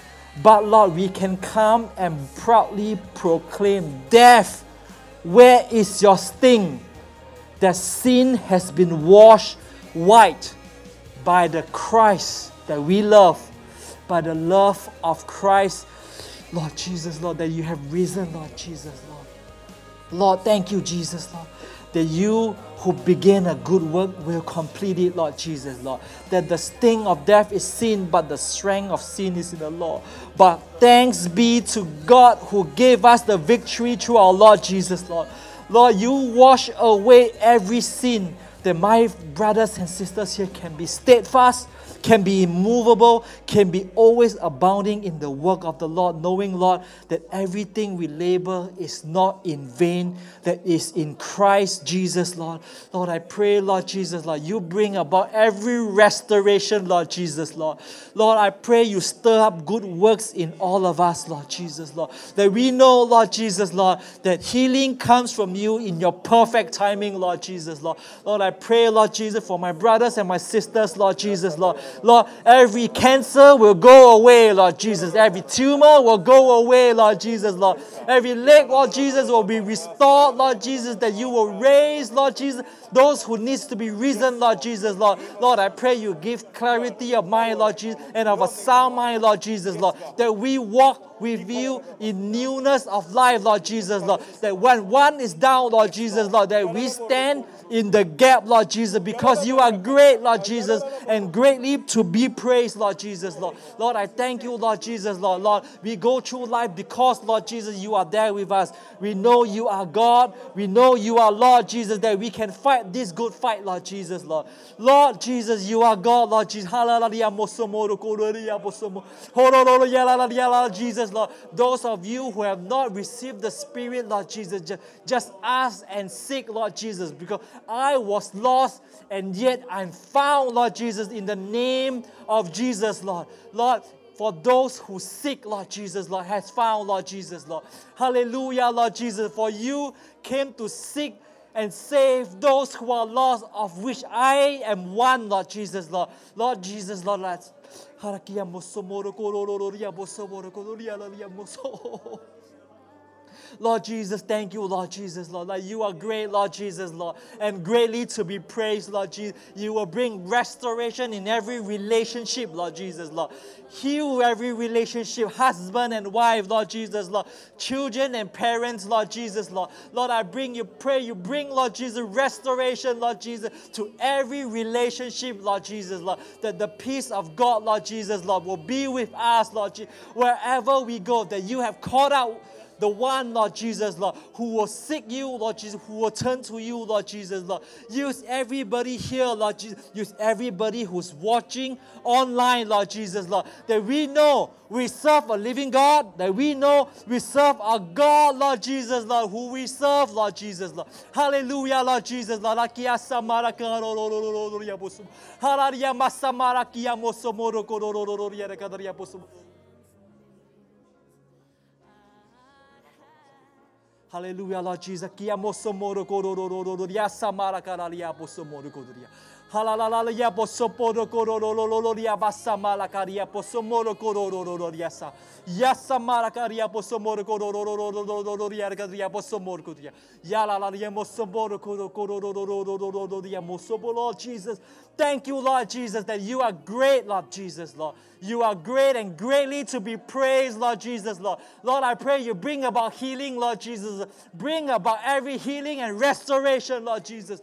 but Lord, we can come and proudly proclaim death. Where is your sting? That sin has been washed white by the Christ that we love, by the love of Christ. Lord Jesus, Lord, that you have risen, Lord Jesus, Lord. Lord, thank you, Jesus, Lord that you who begin a good work will complete it, Lord Jesus, Lord. That the sting of death is sin, but the strength of sin is in the law. But thanks be to God who gave us the victory through our Lord Jesus, Lord. Lord, you wash away every sin that my brothers and sisters here can be steadfast can be immovable, can be always abounding in the work of the Lord, knowing, Lord, that everything we labor is not in vain, that is in Christ Jesus, Lord. Lord, I pray, Lord Jesus, Lord, you bring about every restoration, Lord Jesus, Lord. Lord, I pray you stir up good works in all of us, Lord Jesus, Lord. That we know, Lord Jesus, Lord, that healing comes from you in your perfect timing, Lord Jesus, Lord. Lord, I pray, Lord Jesus, for my brothers and my sisters, Lord Jesus, Lord. Lord, every cancer will go away, Lord Jesus. Every tumor will go away, Lord Jesus, Lord. Every leg, Lord Jesus, will be restored, Lord Jesus, that you will raise, Lord Jesus, those who needs to be risen, Lord Jesus, Lord. Lord, I pray you give clarity of mind, Lord Jesus, and of a sound mind, Lord Jesus, Lord, that we walk with you in newness of life, Lord Jesus, Lord. That when one is down, Lord Jesus, Lord, that we stand in the gap, Lord Jesus, because you are great, Lord Jesus, and greatly to be praised, Lord Jesus, Lord. Lord, I thank you, Lord Jesus, Lord. Lord, we go through life because, Lord Jesus, you are there with us. We know you are God. We know you are Lord Jesus, that we can fight this good fight, Lord Jesus, Lord. Lord Jesus, you are God, Lord Jesus. Jesus, Lord. Those of you who have not received the Spirit, Lord Jesus, just, just ask and seek, Lord Jesus, because I was lost and yet I'm found, Lord Jesus, in the name of Jesus, Lord. Lord, for those who seek, Lord Jesus, Lord, has found, Lord Jesus, Lord. Hallelujah, Lord Jesus. For you came to seek and save those who are lost, of which I am one, Lord Jesus, Lord. Lord Jesus, Lord, let's. Lord Jesus, thank you, Lord Jesus, Lord. Like you are great, Lord Jesus, Lord, and greatly to be praised, Lord Jesus. You will bring restoration in every relationship, Lord Jesus, Lord. Heal every relationship, husband and wife, Lord Jesus, Lord. Children and parents, Lord Jesus, Lord. Lord, I bring you, pray you bring, Lord Jesus, restoration, Lord Jesus, to every relationship, Lord Jesus, Lord. That the peace of God, Lord Jesus, Lord, will be with us, Lord Jesus, wherever we go, that you have called out the one, Lord Jesus, Lord, who will seek you, Lord Jesus, who will turn to you, Lord Jesus, Lord. Use everybody here, Lord Jesus. Use everybody who's watching online, Lord Jesus, Lord. That we know we serve a living God, that we know we serve a God, Lord Jesus, Lord, who we serve, Lord Jesus, Lord. Hallelujah, Lord Jesus, Lord. Hallelujah, Lord Jesus. Kia moso moro kororo ya samara karalia boso moro kodoria. Halalala ya boso poro kororo ya basamala karia boso moro kororo ya sa. Ya samara karia boso moro kororo ya karia moro kodoria. Ya la la moro kororo ya moso Lord Jesus. Thank you, Lord Jesus, that you are great, Lord Jesus, Lord. You are great and greatly to be praised, Lord Jesus, Lord. Lord, I pray you bring about healing, Lord Jesus. Bring about every healing and restoration, Lord Jesus.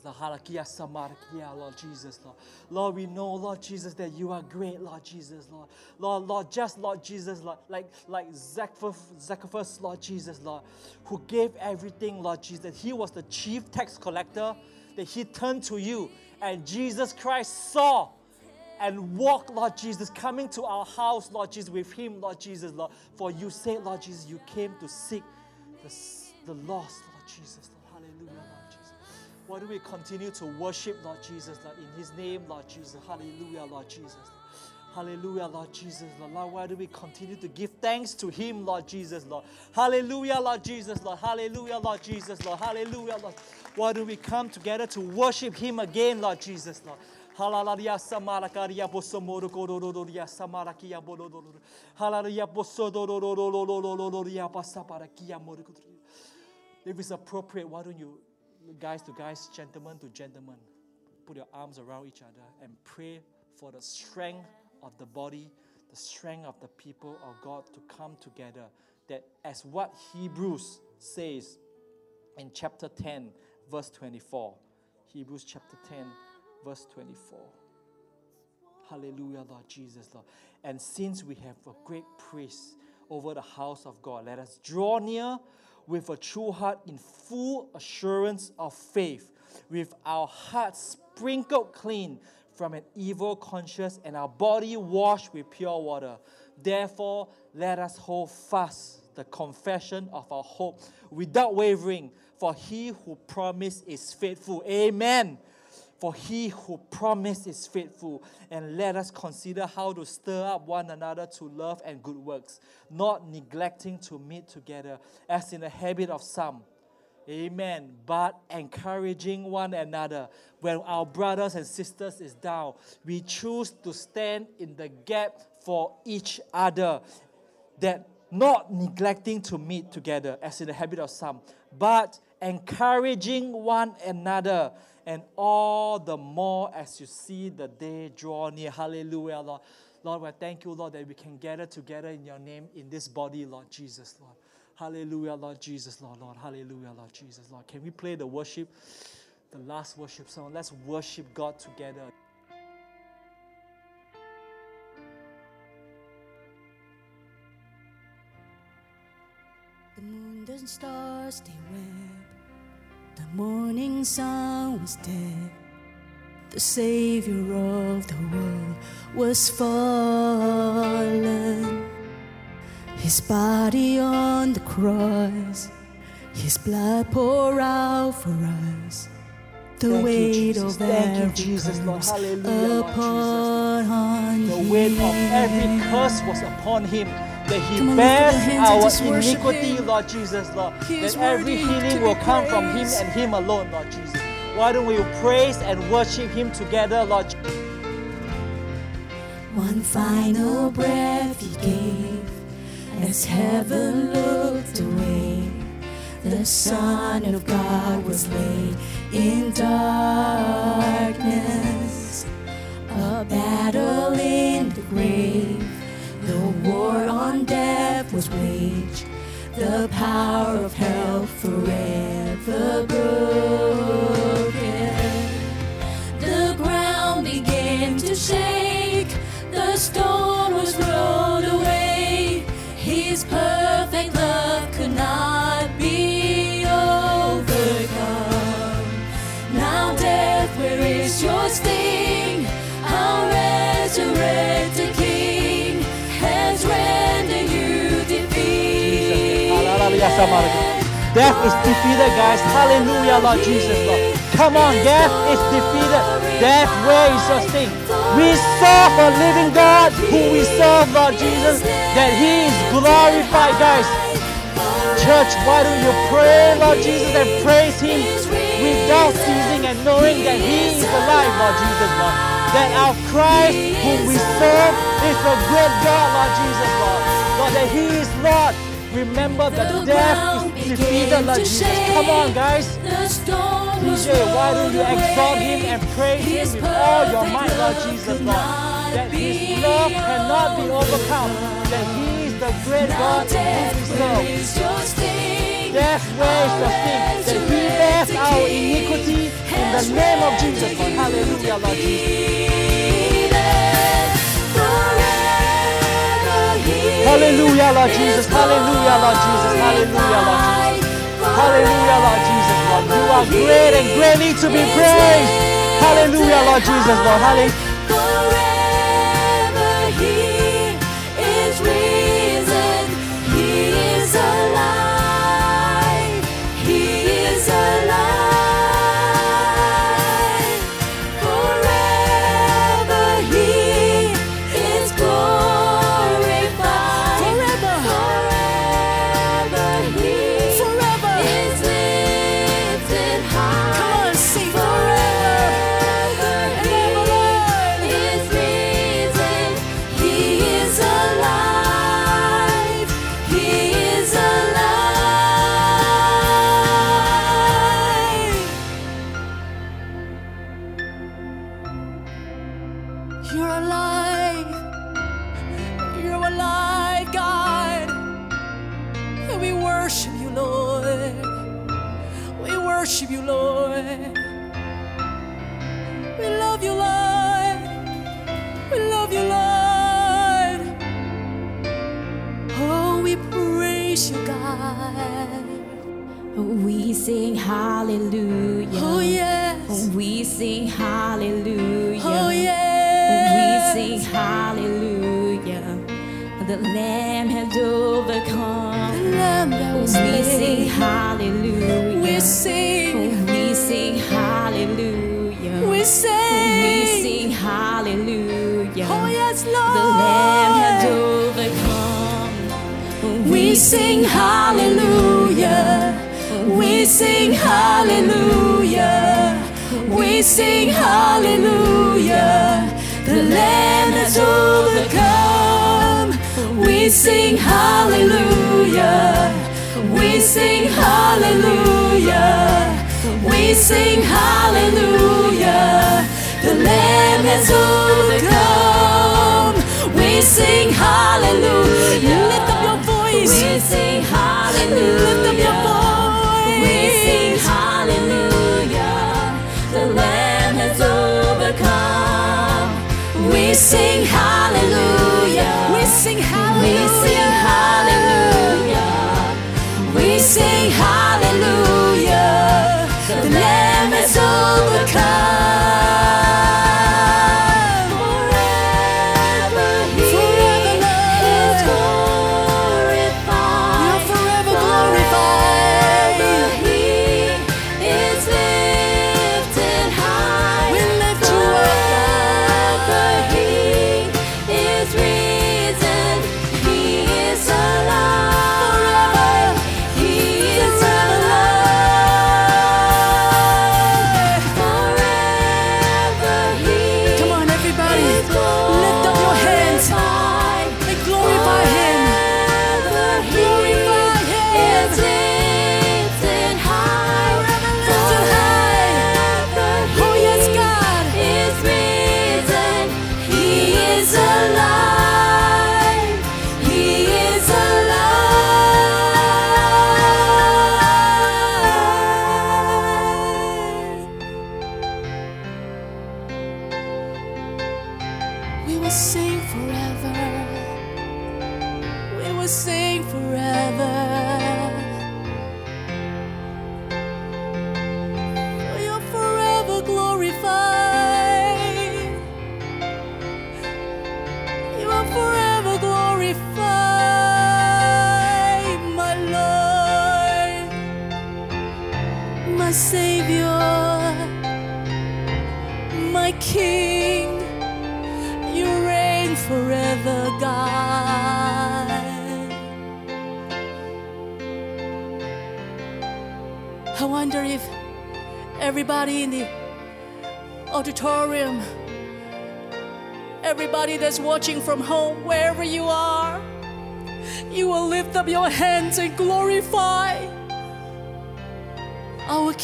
Jesus, the halakia samarkia, Lord Jesus, Lord. Lord, we know, Lord Jesus, that you are great, Lord Jesus, Lord. Lord, Lord, just Lord Jesus, Lord, like like Zacchaeus, Lord Jesus, Lord, who gave everything, Lord Jesus. He was the chief tax collector, that he turned to you, and Jesus Christ saw and walked, Lord Jesus, coming to our house, Lord Jesus, with him, Lord Jesus, Lord. For you said, Lord Jesus, you came to seek the, the lost, Lord Jesus, Lord. Why do we continue to worship, Lord Jesus, Lord, in His name, Lord Jesus? Hallelujah, Lord Jesus. Hallelujah, Lord Jesus, Lord. Lord, why do we continue to give thanks to Him, Lord Jesus, Lord? Hallelujah, Lord Jesus, Lord. Hallelujah, Lord Jesus, Lord. Hallelujah, Lord. Why do we come together to worship Him again, Lord Jesus, Lord? Hallelujah, samarakaria bosomoro samarakia bolodoro. Hallelujah, bosodororia pasaparakia morokoria. If it's appropriate, why don't you, guys to guys, gentlemen to gentlemen, put your arms around each other and pray for the strength of the body, the strength of the people of God to come together. That as what Hebrews says in chapter 10, verse 24. Hebrews chapter 10, verse 24. Hallelujah, Lord Jesus, Lord. And since we have a great priest over the house of God, let us draw near with a true heart in full assurance of faith, with our hearts sprinkled clean from an evil conscience and our body washed with pure water. Therefore, let us hold fast the confession of our hope without wavering, for he who promised is faithful. Amen. For he who promised is faithful. And let us consider how to stir up one another to love and good works, not neglecting to meet together, as in the habit of some. Amen. But encouraging one another when our brothers and sisters is down, we choose to stand in the gap for each other, that not neglecting to meet together, as in the habit of some, but encouraging one another, and all the more as you see the day draw near. Hallelujah, Lord. Lord, we thank you, Lord, that we can gather together in your name in this body, Lord Jesus, Lord. Hallelujah, Lord Jesus, Lord, Lord. Hallelujah, Lord Jesus, Lord. Can we play the worship, the last worship song? Let's worship God together. The moon and stars they wept. The morning sun was dead. The Savior of the world was fallen. His body on the cross, His blood pour out for us. The Thank you, weight Jesus. of Thank you, every Jesus, Lord. Hallelujah, Lord upon The weight of every curse was upon him. That he Come on, lift up bears your hands and just our iniquity, Him. Lord Jesus, Lord. He That every healing will come from him and him alone, Lord Jesus. Why don't we praise and worship him together, Lord? One final breath he gave as heaven looked away. The Son of God was laid in darkness. A battle in the grave. The war on death was waged. The power of hell forever broken. The ground began to shake. The stone Death is defeated, guys. Hallelujah, Lord Jesus, Lord. Come on, death is defeated. Death, where is your sting? We serve a living God who we serve, Lord Jesus, that He is glorified, guys. Church, why don't you pray, Lord Jesus, and praise Him without ceasing and knowing that He is alive, Lord Jesus, Lord. That our Christ, whom we serve, is a great God, Lord Jesus, Lord. Lord, that He is Lord. Remember that death is defeated, Lord Jesus. Come on, guys. DJ, why don't you exalt Him and praise Him with all your might, Lord Jesus, Lord. That His love cannot be overcome. That He is the great God whom we serve. Death, is your sting? That He bears our iniquity in the name of Jesus. Hallelujah, Lord Jesus. Hallelujah, Lord Jesus. Hallelujah, Lord Jesus. Hallelujah, Lord Jesus. Hallelujah, Lord Jesus, Lord. You are great and greatly to be praised. Hallelujah, Lord Jesus, Lord. Hallelujah. Worship you, Lord. We worship you, Lord. We love you, Lord. We love you, Lord. Oh, we praise you, God. We sing hallelujah. Oh, yes. We sing hallelujah. Oh, yes. We sing hallelujah. The Lamb has overcome. We sing hallelujah. We sing. We sing hallelujah. We sing. We sing hallelujah. Oh, yes, The Lamb has overcome. We sing hallelujah. We sing hallelujah. We sing hallelujah. The Lamb has overcome. We sing hallelujah. We sing hallelujah. We sing hallelujah. The Lamb has overcome. We sing hallelujah. Lift up your voice. We sing hallelujah. Lift up your voice. We sing hallelujah. The Lamb has overcome. We sing hallelujah. We sing We sing hallelujah. Sing hallelujah. The Lamb has overcome.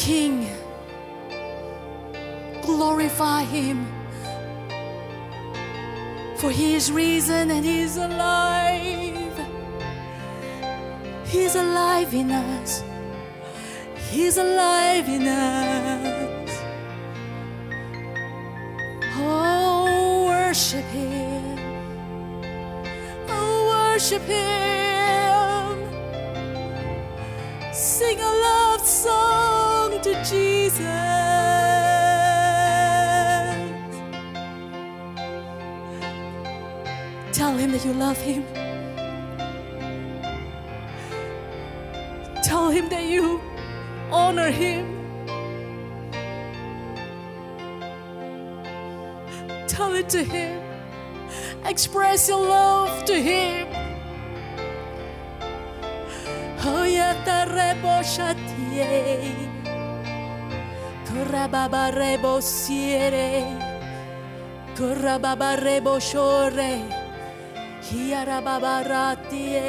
King. Glorify Him. For he is risen and he is alive. He's alive in us. He's alive in us. Tell him that you love him. Tell him that you honor him. Tell it to him. Express your love to him. Hoyata Corra babarrebo siere, corra babarrebo sciorre, chiara babarratie,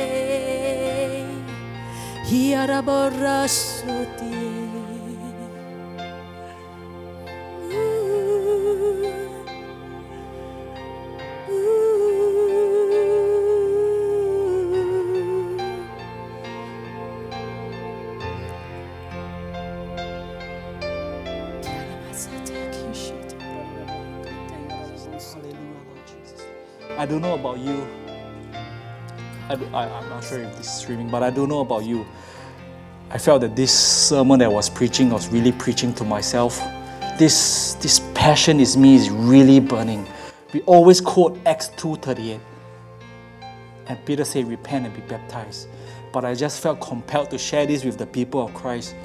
chiara borra sotie. Don't know about you. I, I, am not sure if this is streaming, but I don't know about you. I felt that this sermon that I was preaching I was really preaching to myself. This, this passion is me is really burning. We always quote Acts 2.38. And Peter said, repent and be baptized. But I just felt compelled to share this with the people of Christ.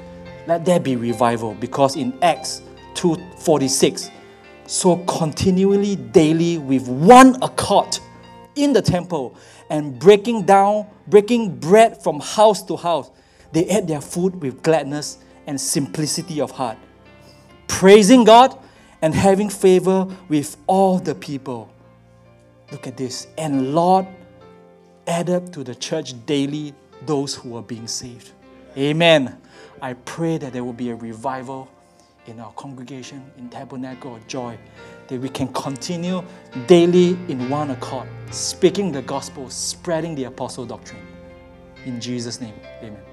Let there be revival because in Acts 2.46, so continually, daily, with one accord in the temple and breaking down, breaking bread from house to house, they ate their food with gladness and simplicity of heart, praising God and having favor with all the people. Look at this. And Lord, added to the church daily those who are being saved. Amen. I pray that there will be a revival in our congregation, in Tabernacle of Joy, that we can continue daily in one accord, speaking the gospel, spreading the apostle doctrine. In Jesus' name, amen.